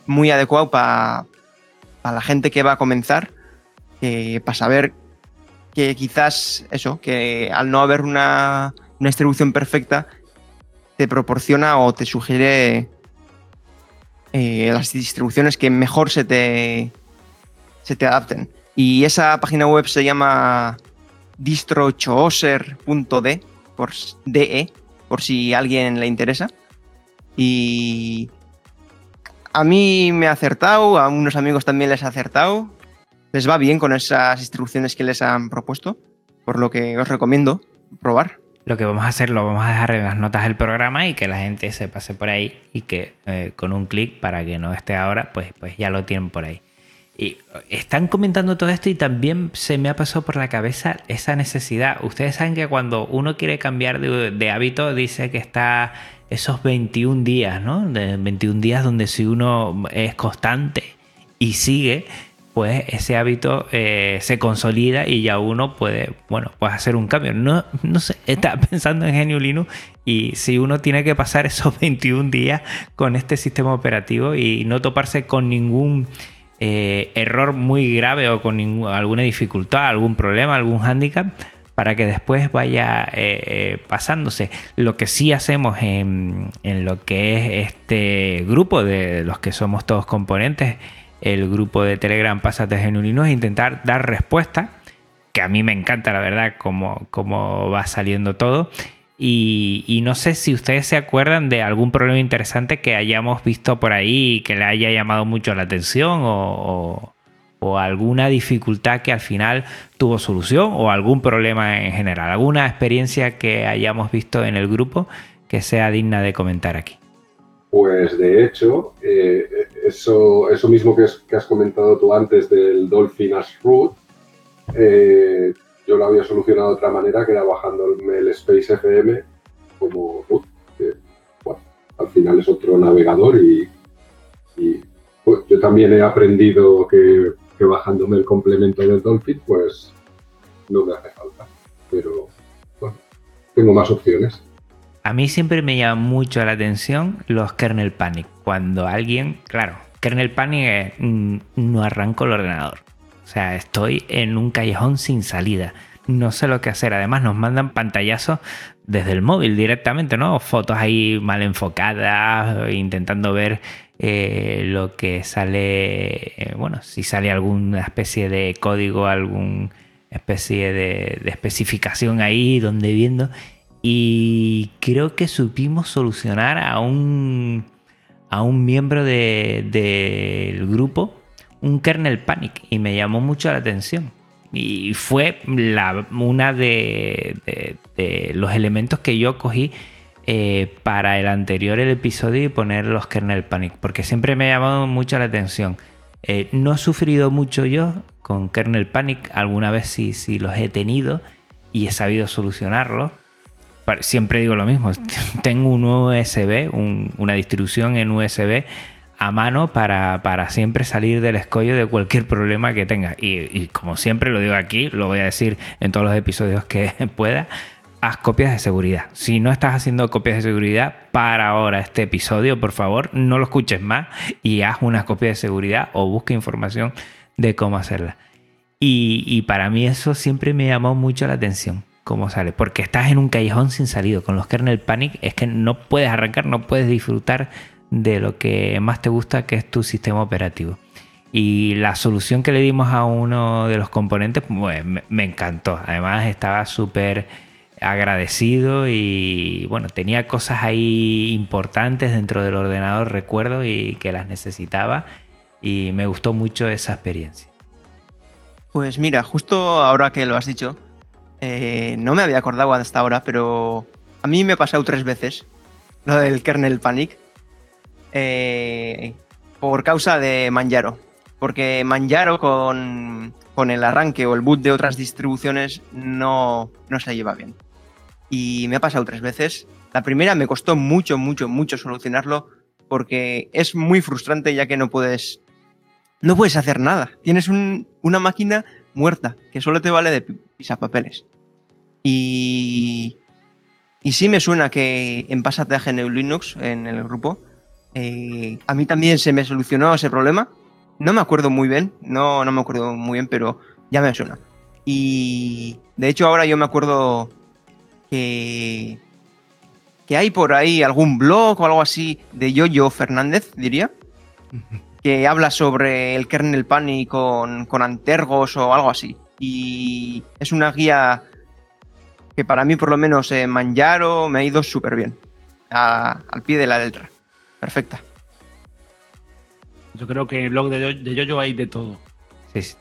muy adecuado para la gente que va a comenzar, para saber que quizás eso, que al no haber una, una distribución perfecta, te proporciona o te sugiere eh, las distribuciones que mejor se te, se te adapten. Y esa página web se llama distrochooser.de por DE, por si alguien le interesa. Y a mí me ha acertado, a unos amigos también les ha acertado. Les va bien con esas instrucciones que les han propuesto, por lo que os recomiendo probar. lo que vamos a hacer lo vamos a dejar en las notas del programa y que la gente se pase por ahí y que eh, con un clic para que no esté ahora, pues, pues ya lo tienen por ahí. Y están comentando todo esto y también se me ha pasado por la cabeza esa necesidad. Ustedes saben que cuando uno quiere cambiar de, de hábito dice que está esos 21 días, ¿no? De 21 días donde si uno es constante y sigue, pues ese hábito eh, se consolida y ya uno puede, bueno, pues hacer un cambio. No, no sé, estaba pensando en Genio Linux y si uno tiene que pasar esos 21 días con este sistema operativo y no toparse con ningún eh, error muy grave o con alguna dificultad, algún problema, algún hándicap, para que después vaya eh, pasándose. Lo que sí hacemos en, en lo que es este grupo de los que somos todos componentes, el grupo de Telegram Pásate Genuino es intentar dar respuesta, que a mí me encanta la verdad cómo, cómo va saliendo todo. Y, no sé si ustedes se acuerdan de algún problema interesante que hayamos visto por ahí que le haya llamado mucho la atención o, o, alguna dificultad que al final tuvo solución o algún problema en general, alguna experiencia que hayamos visto en el grupo que sea digna de comentar aquí. Pues de hecho, eh, eso, eso mismo que, has comentado tú antes del Dolphin as root, eh, yo lo había solucionado de otra manera, que era bajándome el Space FM como root, que bueno, al final es otro navegador y, pues, yo también he aprendido que, que bajándome el complemento del Dolphin, pues no me hace falta. Pero bueno, tengo más opciones. A mí siempre me llama mucho la atención los kernel panic. Cuando alguien, claro, kernel panic es mm, no arranco el ordenador. O sea, estoy en un callejón sin salida. No sé lo que hacer. Además, nos mandan pantallazos desde el móvil directamente, ¿no? Fotos ahí mal enfocadas, intentando ver eh, lo que sale. Eh, bueno, si sale alguna especie de código, alguna especie de, de especificación ahí donde viendo y creo que supimos solucionar a un, a un miembro del grupo un kernel panic y me llamó mucho la atención. Y fue la, una de, los elementos que yo cogí eh, para el anterior episodio y poner los kernel panic, porque siempre me ha llamado mucho la atención. Eh, no he sufrido mucho yo con kernel panic, alguna vez sí, sí los he tenido y he sabido solucionarlos siempre digo lo mismo, tengo un USB, una distribución en USB a mano para, siempre salir del escollo de cualquier problema que tenga. Y, como siempre lo digo aquí, lo voy a decir en todos los episodios que pueda, haz copias de seguridad. Si no estás haciendo copias de seguridad, para ahora este episodio, por favor, no lo escuches más y haz una copia de seguridad o busca información de cómo hacerla. Y, y para mí eso siempre me llamó mucho la atención cómo sale. Porque estás en un callejón sin salido. Con los kernel panic es que no puedes arrancar, no puedes disfrutar de lo que más te gusta, que es tu sistema operativo. Y la solución que le dimos a uno de los componentes, pues, me, encantó. Además, estaba súper agradecido y bueno, tenía cosas ahí importantes dentro del ordenador, recuerdo, y que las necesitaba. Y me gustó mucho esa experiencia. Pues mira, justo ahora que lo has dicho, eh, no me había acordado hasta ahora, pero a mí me ha pasado tres veces lo del kernel panic eh, por causa de Manjaro. Porque Manjaro con, el arranque o el boot de otras distribuciones no, no se lleva bien. Y me ha pasado tres veces. La primera me costó mucho, mucho, mucho solucionarlo porque es muy frustrante ya que no puedes no puedes hacer nada. Tienes una máquina muerta que solo te vale de pisapapeles. Y, y sí me suena que en Pásate a GNU Linux, en el grupo, eh, a mí también se me solucionó ese problema. No me acuerdo muy bien, no, no me acuerdo muy bien, pero ya me suena. Y de hecho ahora yo me acuerdo que, que hay por ahí algún blog o algo así de Yoyo Fernández, diría, que habla sobre el kernel panic con, con antergos o algo así. Y es una guía que para mí por lo menos en Manjaro me ha ido súper bien. al pie de la letra. Perfecta. Yo creo que en el blog de Yoyo hay de todo. Sí,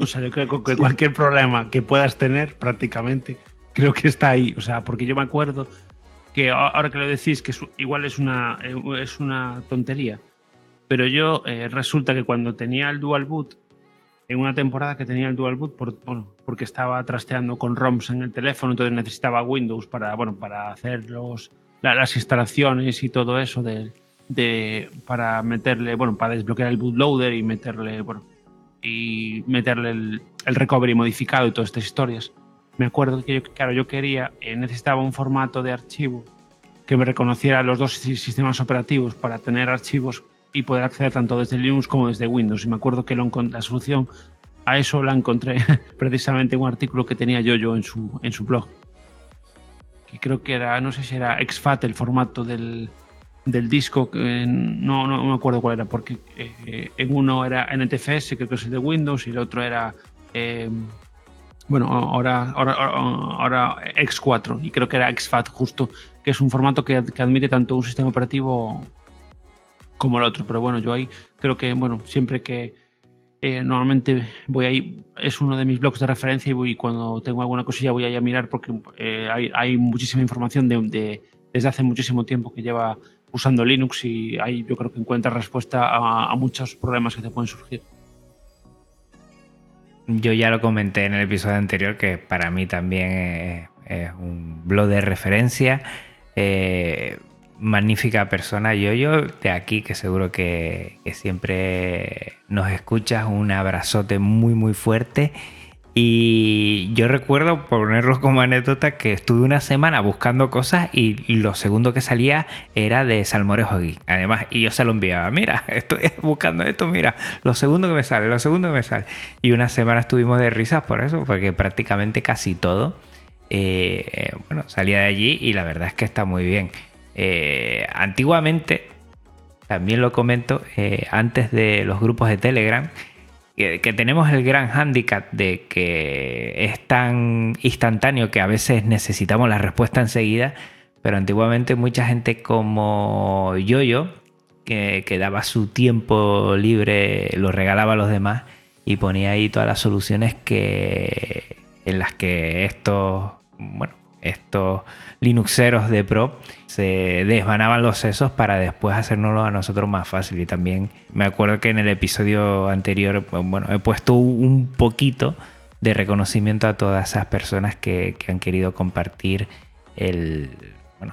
O sea, yo creo que cualquier problema que puedas tener prácticamente creo que está ahí. O sea, porque yo me acuerdo que ahora que lo decís, que igual es una, es una tontería, pero yo eh, resulta que cuando tenía el Dual Boot, en una temporada que tenía el Dual Boot, por, porque estaba trasteando con ROMs en el teléfono, entonces necesitaba Windows para, bueno, para hacer los, las instalaciones y todo eso de, de, para meterle, bueno, para desbloquear el bootloader y meterle, bueno, y meterle el, el recovery modificado y todas estas historias me acuerdo que yo, claro, yo quería, eh, necesitaba un formato de archivo que me reconociera los dos sistemas operativos para tener archivos y poder acceder tanto desde Linux como desde Windows. Y me acuerdo que lo, la solución a eso la encontré precisamente en un artículo que tenía yo, yo en, su, en su blog. Que creo que era, no sé si era exFAT el formato del, del disco, no, no, me acuerdo cuál era, porque eh, en uno era NTFS, creo que es de Windows, y el otro era eh, bueno, ahora, ahora, ahora X4 y creo que era XFAT justo, que es un formato que, admite tanto un sistema operativo como el otro. Pero bueno, yo ahí creo que, bueno, siempre que eh, normalmente voy ahí, es uno de mis blogs de referencia y voy, cuando tengo alguna cosilla voy a mirar porque eh, hay, muchísima información de, desde hace muchísimo tiempo que lleva usando Linux y ahí yo creo que encuentra respuesta a muchos problemas que te pueden surgir. Yo ya lo comenté en el episodio anterior que para mí también es, un blog de referencia. Eh, magnífica persona, yo, yo de aquí que seguro que, siempre nos escuchas. Un abrazote muy muy fuerte y yo recuerdo, ponerlo como anécdota, que estuve una semana buscando cosas y lo segundo que salía era de Salmorejo aquí. Además, y yo se lo enviaba, mira, estoy buscando esto, mira, lo segundo que me sale, lo segundo que me sale. Y una semana estuvimos de risas por eso, porque prácticamente casi todo, eh, bueno, salía de allí y la verdad es que está muy bien. Eh, antiguamente, también lo comento, eh, antes de los grupos de Telegram, que, tenemos el gran hándicap de que es tan instantáneo que a veces necesitamos la respuesta enseguida, pero antiguamente mucha gente como yo-yo, que, que, daba su tiempo libre, lo regalaba a los demás y ponía ahí todas las soluciones que, en las que estos, bueno, estos Linuxeros de Pro se desvanaban los sesos para después hacérnoslo a nosotros más fácil. Y también me acuerdo que en el episodio anterior, bueno, he puesto un poquito de reconocimiento a todas esas personas que, han querido compartir el,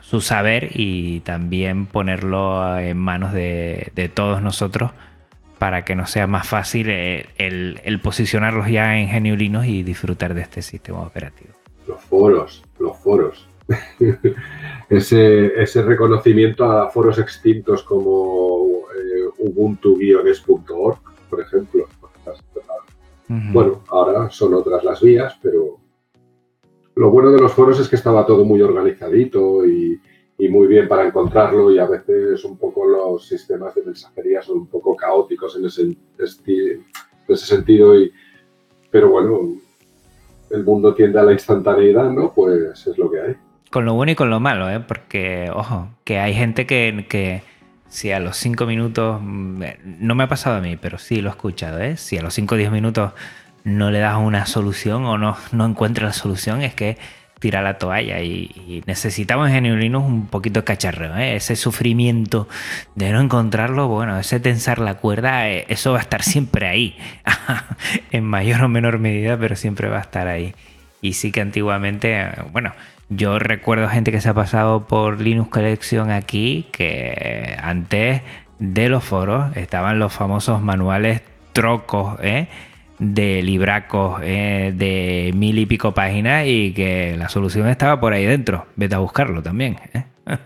su saber y también ponerlo en manos de, todos nosotros para que nos sea más fácil el, el, posicionarlos ya en Geniulinos y disfrutar de este sistema operativo. Los foros, los foros. ese, ese, reconocimiento a foros extintos como eh, ubuntu-es.org, por ejemplo. Bueno, ahora son otras las vías, pero lo bueno de los foros es que estaba todo muy organizadito y, muy bien para encontrarlo y a veces un poco los sistemas de mensajería son un poco caóticos en ese, en ese sentido, y, pero bueno, el mundo tiende a la instantaneidad, ¿no? Pues es lo que hay. Con lo bueno y con lo malo, ¿eh? Porque, ojo, que hay gente que, que si a los 5 minutos, mm, no me ha pasado a mí, pero sí lo he escuchado, ¿eh? Si a los 5 o 10 minutos no le das una solución o no, no encuentras la solución, es que tira la toalla y, necesitamos en Linux un poquito de cacharreo, ¿eh? ese sufrimiento de no encontrarlo, bueno, ese tensar la cuerda, eh, eso va a estar siempre ahí, en mayor o menor medida, pero siempre va a estar ahí. Y sí que antiguamente, bueno, yo recuerdo gente que se ha pasado por Linux Collection aquí, que antes de los foros estaban los famosos manuales trocos, ¿eh? De libracos eh, de mil y pico páginas y que la solución estaba por ahí dentro. Vete a buscarlo también. ¿eh?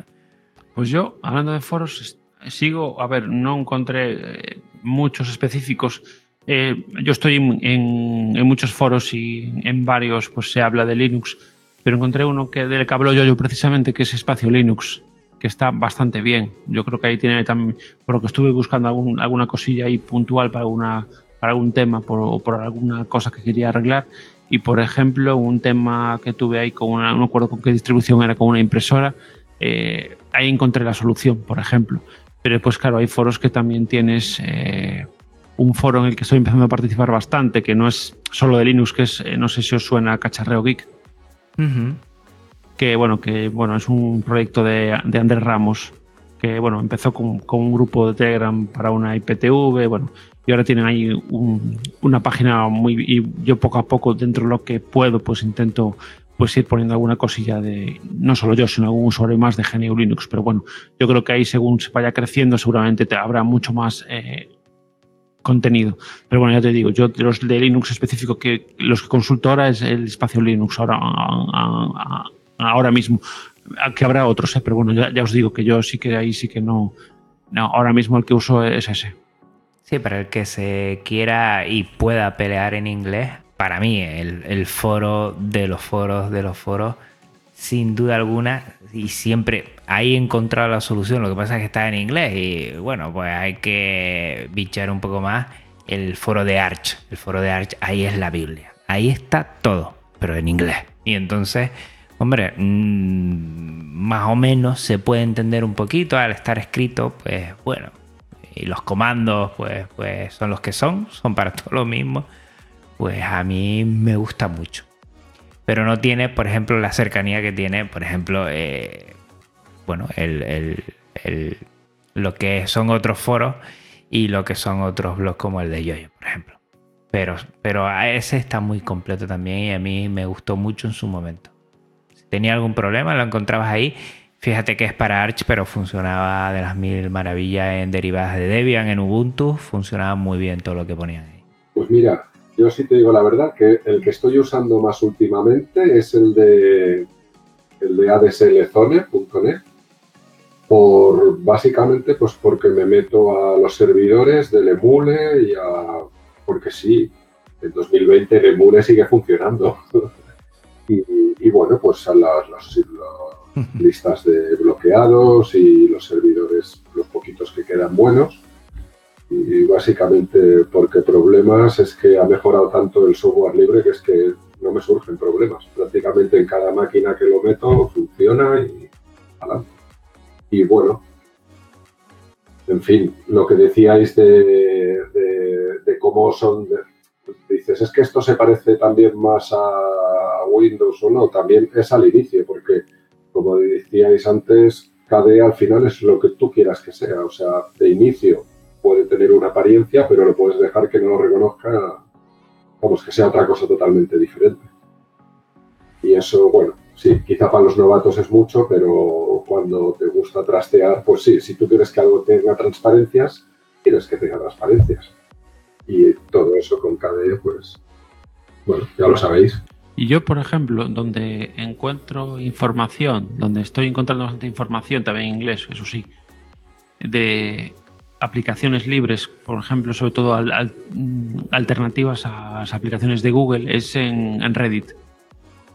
Pues yo, hablando de foros, sigo, a ver, no encontré muchos específicos. yo estoy en, muchos foros y en varios pues se habla de Linux pero encontré uno que del que hablo yo, yo precisamente, que es Espacio Linux, que está bastante bien. Yo creo que ahí tiene también, por lo que estuve buscando alguna cosilla ahí puntual para, alguna, para algún tema por, o por alguna cosa que quería arreglar. Y por ejemplo, un tema que tuve ahí con una, no me acuerdo con qué distribución era, con una impresora, eh, ahí encontré la solución, por ejemplo. Pero pues claro, hay foros que también tienes eh, un foro en el que estoy empezando a participar bastante, que no es solo de Linux, que es, eh, no sé si os suena Cacharreo Geek, Ujú. que bueno, que bueno, es un proyecto de, de Andrés Ramos, que bueno, empezó con, con un grupo de Telegram para una IPTV, bueno, y ahora tienen ahí un- una página muy y yo poco a poco dentro de lo que puedo pues intento pues ir poniendo alguna cosilla de no solo yo sino algún usuario más de GNU Linux. Pero bueno yo creo que ahí según se vaya creciendo seguramente te habrá mucho más eh, contenido. Pero bueno ya te digo yo los de Linux específico que los que consulto ahora es el espacio Linux ahora ahora mismo. Que habrá otros ¿eh? pero bueno ya, ya os digo que yo sí que ahí sí que no no ahora mismo el que uso es ese Sí, para el que se quiera y pueda pelear en inglés, para mí el, foro de los foros de los foros, sin duda alguna, y siempre ahí he encontrado la solución. Lo que pasa es que está en inglés y bueno, pues hay que bichar un poco más el foro de Arch. El foro de Arch, ahí es la Biblia. Ahí está todo, pero en inglés. Y entonces, hombre, mm, más o menos se puede entender un poquito al estar escrito, pues bueno, y los comandos pues, pues son los que son, son para todo lo mismo, pues a mí me gusta mucho. Pero no tiene, por ejemplo, la cercanía que tiene, por ejemplo, eh, bueno, el, el- el- lo que son otros foros y lo que son otros blogs como el de Yoyo, por ejemplo. Pero, pero a ese está muy completo también y a mí me gustó mucho en su momento. Si tenía algún problema, lo encontrabas ahí. Fíjate que es para Arch, pero funcionaba de las mil maravillas en derivadas de Debian, en Ubuntu. Funcionaba muy bien todo lo que ponían ahí. Pues mira, yo sí te digo la verdad que el que estoy usando más últimamente es el de el de adslzone.net por básicamente pues porque me meto a los servidores del Emule y a porque sí, en 2020 el Emule sigue funcionando. y, bueno, pues a las- las listas de bloqueados y los servidores, los poquitos que quedan buenos. Y básicamente porque problemas es que ha mejorado tanto el software libre que es que no me surgen problemas. Prácticamente en cada máquina que lo meto funciona y. Y bueno, en fin, lo que decíais de, cómo son, dices, es que esto se parece también más a Windows o no, también es al inicio, porque como decíais antes, KDE al final es lo que tú quieras que sea, o sea, de inicio puede tener una apariencia, pero lo puedes dejar que no lo reconozca, vamos, que sea otra cosa totalmente diferente. Y eso, bueno, sí, quizá para los novatos es mucho, pero cuando te gusta trastear, pues sí, si tú quieres que algo tenga transparencias, quieres que tenga transparencias. Y todo eso con KDE, pues, bueno, ya lo sabéis. Y yo, por ejemplo, donde encuentro información, donde estoy encontrando bastante información, también en inglés, eso sí, de aplicaciones libres, por ejemplo, sobre todo mm, alternativas a las aplicaciones de Google, es en, Reddit.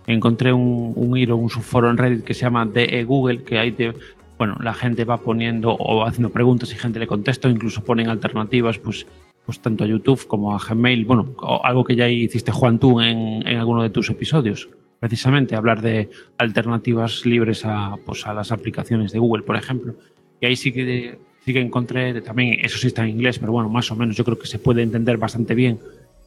Encontré un, un hilo, un subforo en Reddit que se llama DE Google, que ahí te, bueno, la gente va poniendo o haciendo preguntas y gente le contesta, incluso ponen alternativas, pues, pues tanto a YouTube como a Gmail, bueno, algo que ya hiciste Juan tú en, en alguno de tus episodios, precisamente hablar de alternativas libres a, pues, a las aplicaciones de Google, por ejemplo. Y ahí sí que, sí que encontré, también, eso sí está en inglés, pero bueno, más o menos yo creo que se puede entender bastante bien.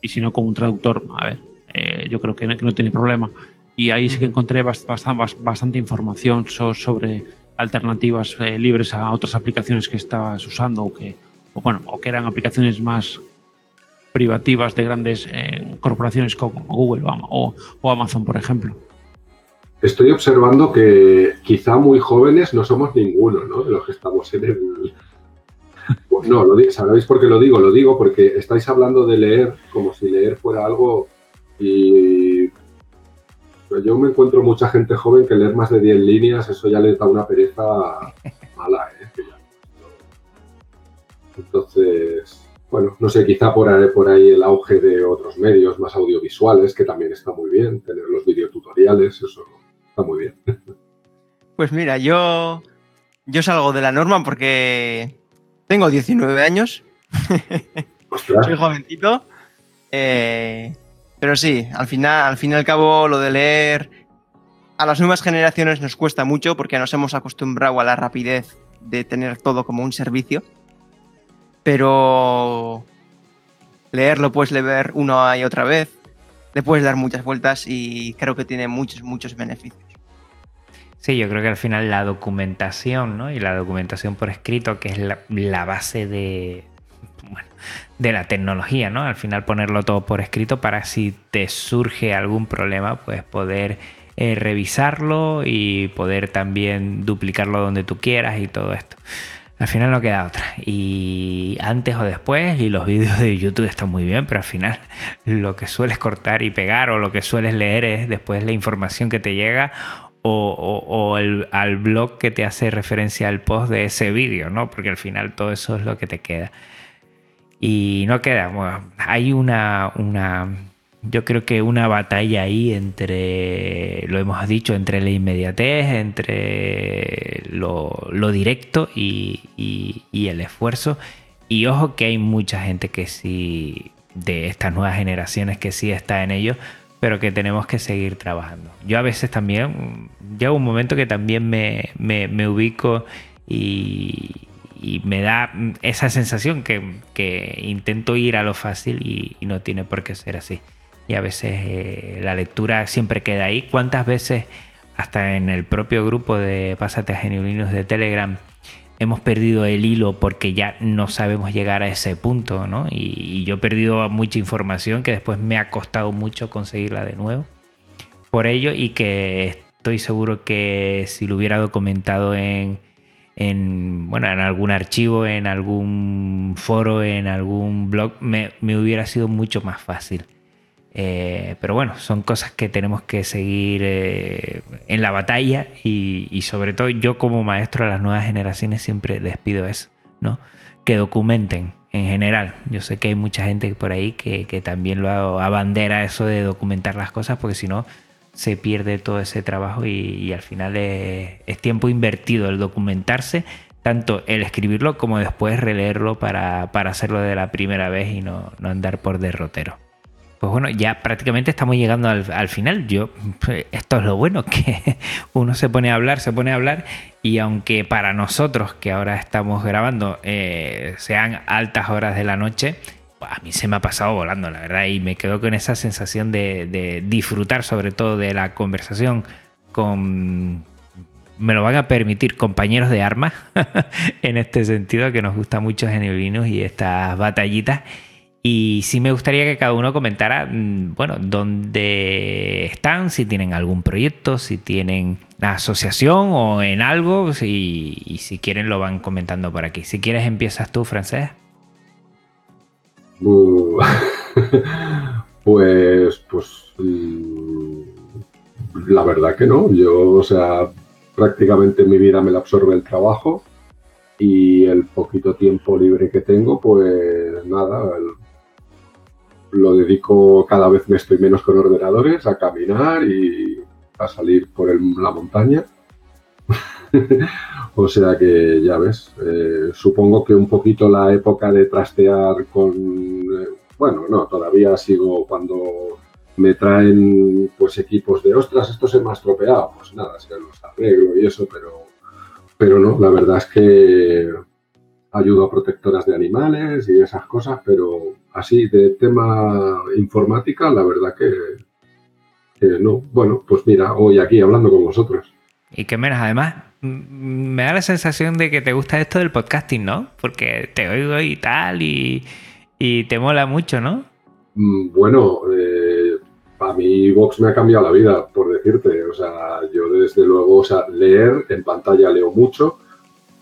Y si no, con un traductor, a ver, eh, yo creo que no, que no tiene problema. Y ahí sí que encontré bastante, bastante información so- sobre alternativas eh, libres a otras aplicaciones que estabas usando o que, o bueno, o que eran aplicaciones más privativas de grandes eh, corporaciones como Google o, Ama- o- o Amazon, por ejemplo. Estoy observando que quizá muy jóvenes no somos ninguno, ¿no? De los que estamos en el... No, lo ¿sabéis por qué lo digo? Lo digo porque estáis hablando de leer como si leer fuera algo y... Yo me encuentro mucha gente joven que leer más de 10 líneas, eso ya les da una pereza mala, ¿eh? Entonces, bueno, no sé, quizá por ahí, por ahí el auge de otros medios más audiovisuales, que también está muy bien, tener los videotutoriales, eso está muy bien. Pues mira, yo, yo salgo de la norma porque tengo 19 años, Ostras, soy jovencito, eh, pero sí, al final, al fin y al cabo, lo de leer a las nuevas generaciones nos cuesta mucho porque nos hemos acostumbrado a la rapidez de tener todo como un servicio, pero leerlo puedes leer una y otra vez le puedes dar muchas vueltas y creo que tiene muchos, muchos beneficios. Sí, yo creo que al final la documentación, ¿no? Y la documentación por escrito, que es la, base de, de la tecnología, ¿no? Al final ponerlo todo por escrito para si te surge algún problema, pues poder eh, revisarlo y poder también duplicarlo donde tú quieras y todo esto. Al final no queda otra. Y antes o después, y los vídeos de YouTube están muy bien, pero al final lo que sueles cortar y pegar o lo que sueles leer es después la información que te llega o, al blog que te hace referencia al post de ese vídeo, ¿no? Porque al final todo eso es lo que te queda. Y no queda, bueno, hay una, una, yo creo que una batalla ahí entre, lo hemos dicho, entre la inmediatez, entre lo, directo y, y, el esfuerzo. Y ojo que hay mucha gente que sí, de estas nuevas generaciones que sí está en ello, pero que tenemos que seguir trabajando. Yo a veces también, llega un momento que también me, me, ubico y, me da esa sensación que, intento ir a lo fácil y, no tiene por qué ser así. Y a veces eh, la lectura siempre queda ahí. ¿Cuántas veces, hasta en el propio grupo de Pásate a Geniulinos de Telegram, hemos perdido el hilo porque ya no sabemos llegar a ese punto, ¿no? Y, yo he perdido mucha información que después me ha costado mucho conseguirla de nuevo. Por ello, y que estoy seguro que si lo hubiera documentado en, bueno, en algún archivo, en algún foro, en algún blog, me hubiera sido mucho más fácil. Eh, pero bueno, son cosas que tenemos que seguir eh, en la batalla y, sobre todo yo como maestro a las nuevas generaciones siempre les pido eso, ¿no? Que documenten en general. Yo sé que hay mucha gente por ahí que, también lo abandera eso de documentar las cosas porque si no se pierde todo ese trabajo y, al final es, tiempo invertido el documentarse, tanto el escribirlo como después releerlo para, hacerlo de la primera vez y no andar por derrotero. Pues bueno, ya prácticamente estamos llegando al, final. Yo, esto es lo bueno, que uno se pone a hablar, se pone a hablar, y aunque para nosotros que ahora estamos grabando eh, sean altas horas de la noche, a mí se me ha pasado volando, la verdad, y me quedo con esa sensación de, disfrutar sobre todo de la conversación con, me lo van a permitir compañeros de armas, en este sentido, que nos gusta mucho Geniolinos y estas batallitas. Y sí me gustaría que cada uno comentara, mm, bueno, dónde están, si tienen algún proyecto, si tienen una asociación o en algo, y si quieren lo van comentando por aquí. Si quieres empiezas tú, Francés. pues, pues, mm, la verdad que no. Yo, o sea, prácticamente mi vida me la absorbe el trabajo y el poquito tiempo libre que tengo, pues nada, lo dedico cada vez me estoy menos con ordenadores, a caminar y a salir por la montaña. o sea que ya ves, eh, supongo que un poquito la época de trastear con, eh, bueno, no, todavía sigo cuando me traen pues equipos de ostras, esto se me ha estropeado, pues nada, se los arreglo y eso, pero, pero no, la verdad es que ayudo a protectoras de animales y esas cosas, pero así de tema informática, la verdad que, no. Bueno, pues mira, hoy aquí hablando con vosotros. Y qué menos, además, me da la sensación de que te gusta esto del podcasting, ¿no? Porque te oigo y tal, y, te mola mucho, ¿no? Mm, bueno, eh, a mí Vox me ha cambiado la vida, por decirte. O sea, yo desde luego, o sea, leer en pantalla leo mucho,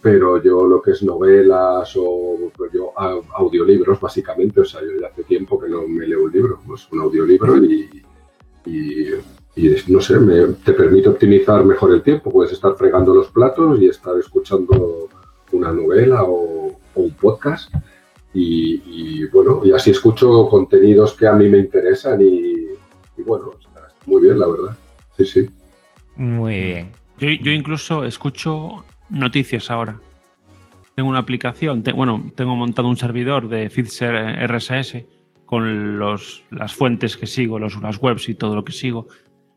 pero yo lo que es novelas o pues yo audiolibros básicamente, o sea, yo ya hace tiempo que no me leo un libro, pues un audiolibro y, y, no sé, me, te permite optimizar mejor el tiempo, puedes estar fregando los platos y estar escuchando una novela o, un podcast y, bueno, y así escucho contenidos que a mí me interesan y, bueno, está muy bien la verdad, sí, sí. Muy bien. Yo, yo incluso escucho noticias ahora. Tengo una aplicación, bueno, tengo montado un servidor de Feedser RSS con los, las fuentes que sigo, los, las webs y todo lo que sigo.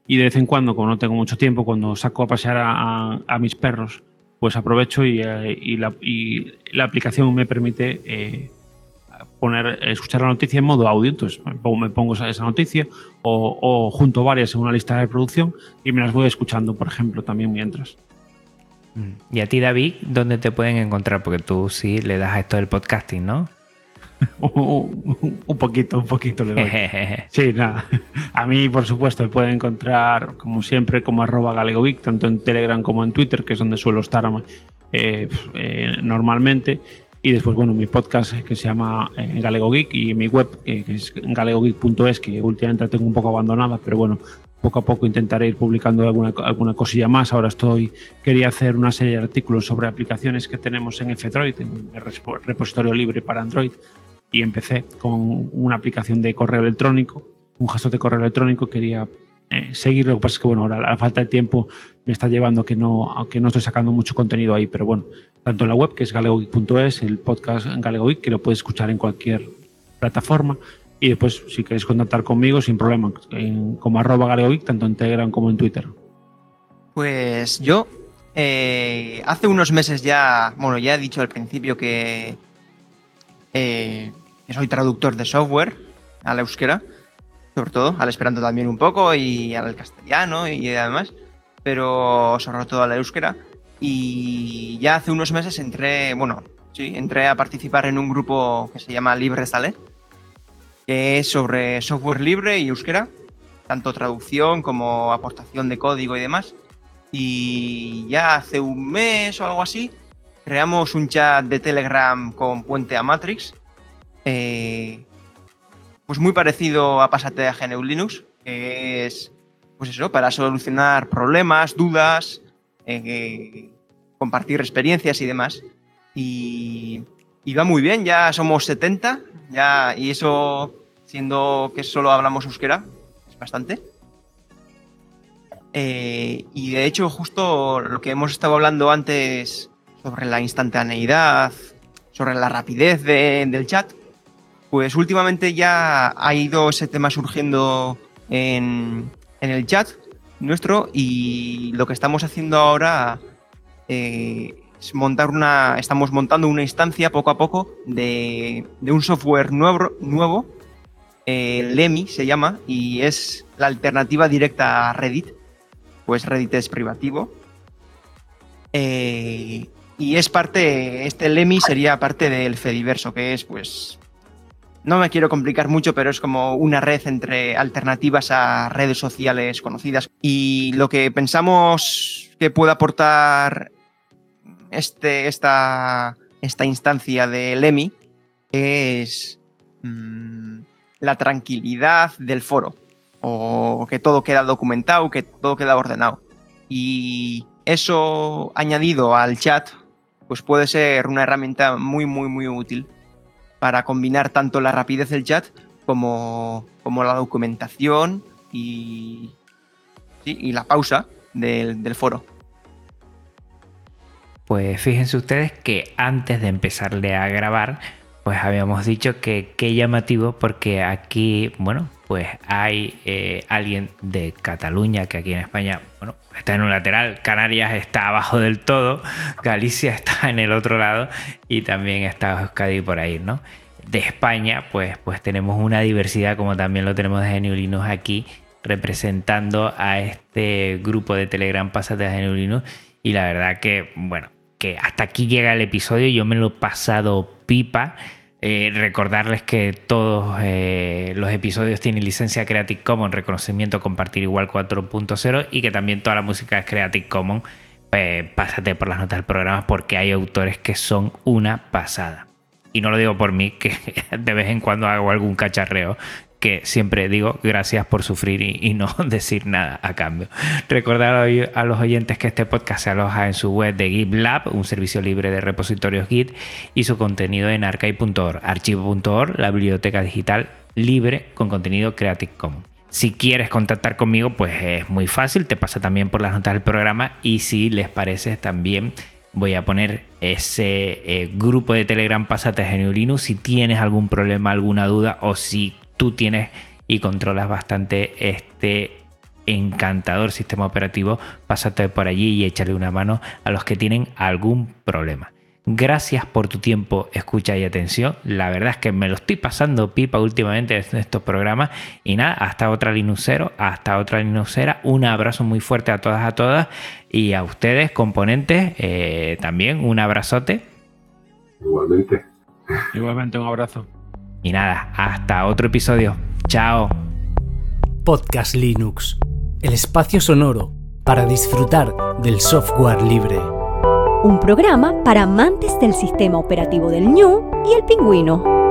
Y de vez en cuando, como no tengo mucho tiempo, cuando saco a pasear a, mis perros, pues aprovecho y, eh, la, aplicación me permite eh, poner, escuchar la noticia en modo audio. Entonces me pongo, me pongo esa, esa noticia o, o junto varias en una lista de reproducción y me las voy escuchando, por ejemplo, también mientras. Y a ti, David, ¿dónde te pueden encontrar? Porque tú sí le das a esto del podcasting, ¿no? un poquito, un poquito le doy. Sí, nada. A mí, por supuesto, me pueden encontrar, como siempre, como arroba galegovic, tanto en Telegram como en Twitter, que es donde suelo estar eh, eh, normalmente. Y después, bueno, mi podcast que se llama eh, Galego Geek y mi web, que es galegogeek.es, que últimamente la tengo un poco abandonada, pero bueno, poco a poco intentaré ir publicando alguna, alguna cosilla más. Ahora estoy, quería hacer una serie de artículos sobre aplicaciones que tenemos en F-Droid, en el repositorio libre para Android, y empecé con una aplicación de correo electrónico, un gestor de correo electrónico. Quería eh, seguir, lo que pasa es que bueno, ahora la falta de tiempo me está llevando a que no, no estoy sacando mucho contenido ahí, pero bueno, tanto en la web que es galegogeek.es, el podcast en Galego que lo puedes escuchar en cualquier plataforma. Y después, si queréis contactar conmigo, sin problema, en, como arroba galegogeek, tanto en Telegram como en Twitter. Pues yo, eh, hace unos meses ya, bueno, ya he dicho al principio que, eh, soy traductor de software a la euskera, sobre todo, al esperanto también un poco y al castellano y además, pero sobre todo a la euskera. Y ya hace unos meses entré, bueno, sí, entré a participar en un grupo que se llama Libre Sale, que es sobre software libre y euskera, tanto traducción como aportación de código y demás. Y ya hace un mes o algo así, creamos un chat de Telegram con puente a Matrix, eh, pues muy parecido a Pasate a GNU Linux, que es, pues eso, para solucionar problemas, dudas, eh, compartir experiencias y demás. Y, y, va muy bien, ya somos 70, ya, y eso, siendo que solo hablamos euskera, es bastante. Eh, y de hecho, justo lo que hemos estado hablando antes sobre la instantaneidad, sobre la rapidez de, del chat, pues últimamente ya ha ido ese tema surgiendo en, en el chat nuestro y lo que estamos haciendo ahora eh, montar una, estamos montando una instancia poco a poco de, un software nuevo, nuevo eh, Lemi se llama, y es la alternativa directa a Reddit, pues Reddit es privativo. Eh, y es parte, este Lemi sería parte del Fediverso, que es pues no me quiero complicar mucho, pero es como una red entre alternativas a redes sociales conocidas. Y lo que pensamos que puede aportar este, esta, esta instancia de Lemi es mmm, la tranquilidad del foro. O que todo queda documentado, que todo queda ordenado. Y eso añadido al chat, pues puede ser una herramienta muy, muy, muy útil para combinar tanto la rapidez del chat como, como la documentación y, y la pausa del, del, foro. Pues fíjense ustedes que antes de empezarle a grabar, pues habíamos dicho que qué llamativo porque aquí, bueno, pues hay eh, alguien de Cataluña que aquí en España, bueno, está en un lateral, Canarias está abajo del todo, Galicia está en el otro lado y también está Euskadi por ahí, ¿no? De España, pues, pues tenemos una diversidad como también lo tenemos de Geniulinos aquí, representando a este grupo de Telegram Pásate a Geniulinos y la verdad que, bueno, que hasta aquí llega el episodio, yo me lo he pasado pipa. Eh, recordarles que todos eh, los episodios tienen licencia Creative Commons, reconocimiento compartir igual 4.0 y que también toda la música es Creative Commons. Pásate por las notas del programa porque hay autores que son una pasada. Y no lo digo por mí, que de vez en cuando hago algún cacharreo que siempre digo gracias por sufrir y, no decir nada a cambio. Recordar a los oyentes que este podcast se aloja en su web de GitLab, un servicio libre de repositorios Git, y su contenido en archive.org, archivo.org, la biblioteca digital libre con contenido Creative Commons. Si quieres contactar conmigo, pues es muy fácil, te pasa también por las notas del programa y si les parece también voy a poner ese eh, grupo de Telegram Pásate a Linux si tienes algún problema, alguna duda o si tú tienes y controlas bastante este encantador sistema operativo, pásate por allí y échale una mano a los que tienen algún problema. Gracias por tu tiempo, escucha y atención. La verdad es que me lo estoy pasando pipa últimamente en estos programas. Y nada, hasta otra Linuxero, hasta otra Linuxera. Un abrazo muy fuerte a todas, a todas. Y a ustedes, componentes, eh, también un abrazote. Igualmente. Igualmente un abrazo. Y nada, hasta otro episodio. Chao. Podcast Linux, el espacio sonoro para disfrutar del software libre. Un programa para amantes del sistema operativo del ñu y el pingüino.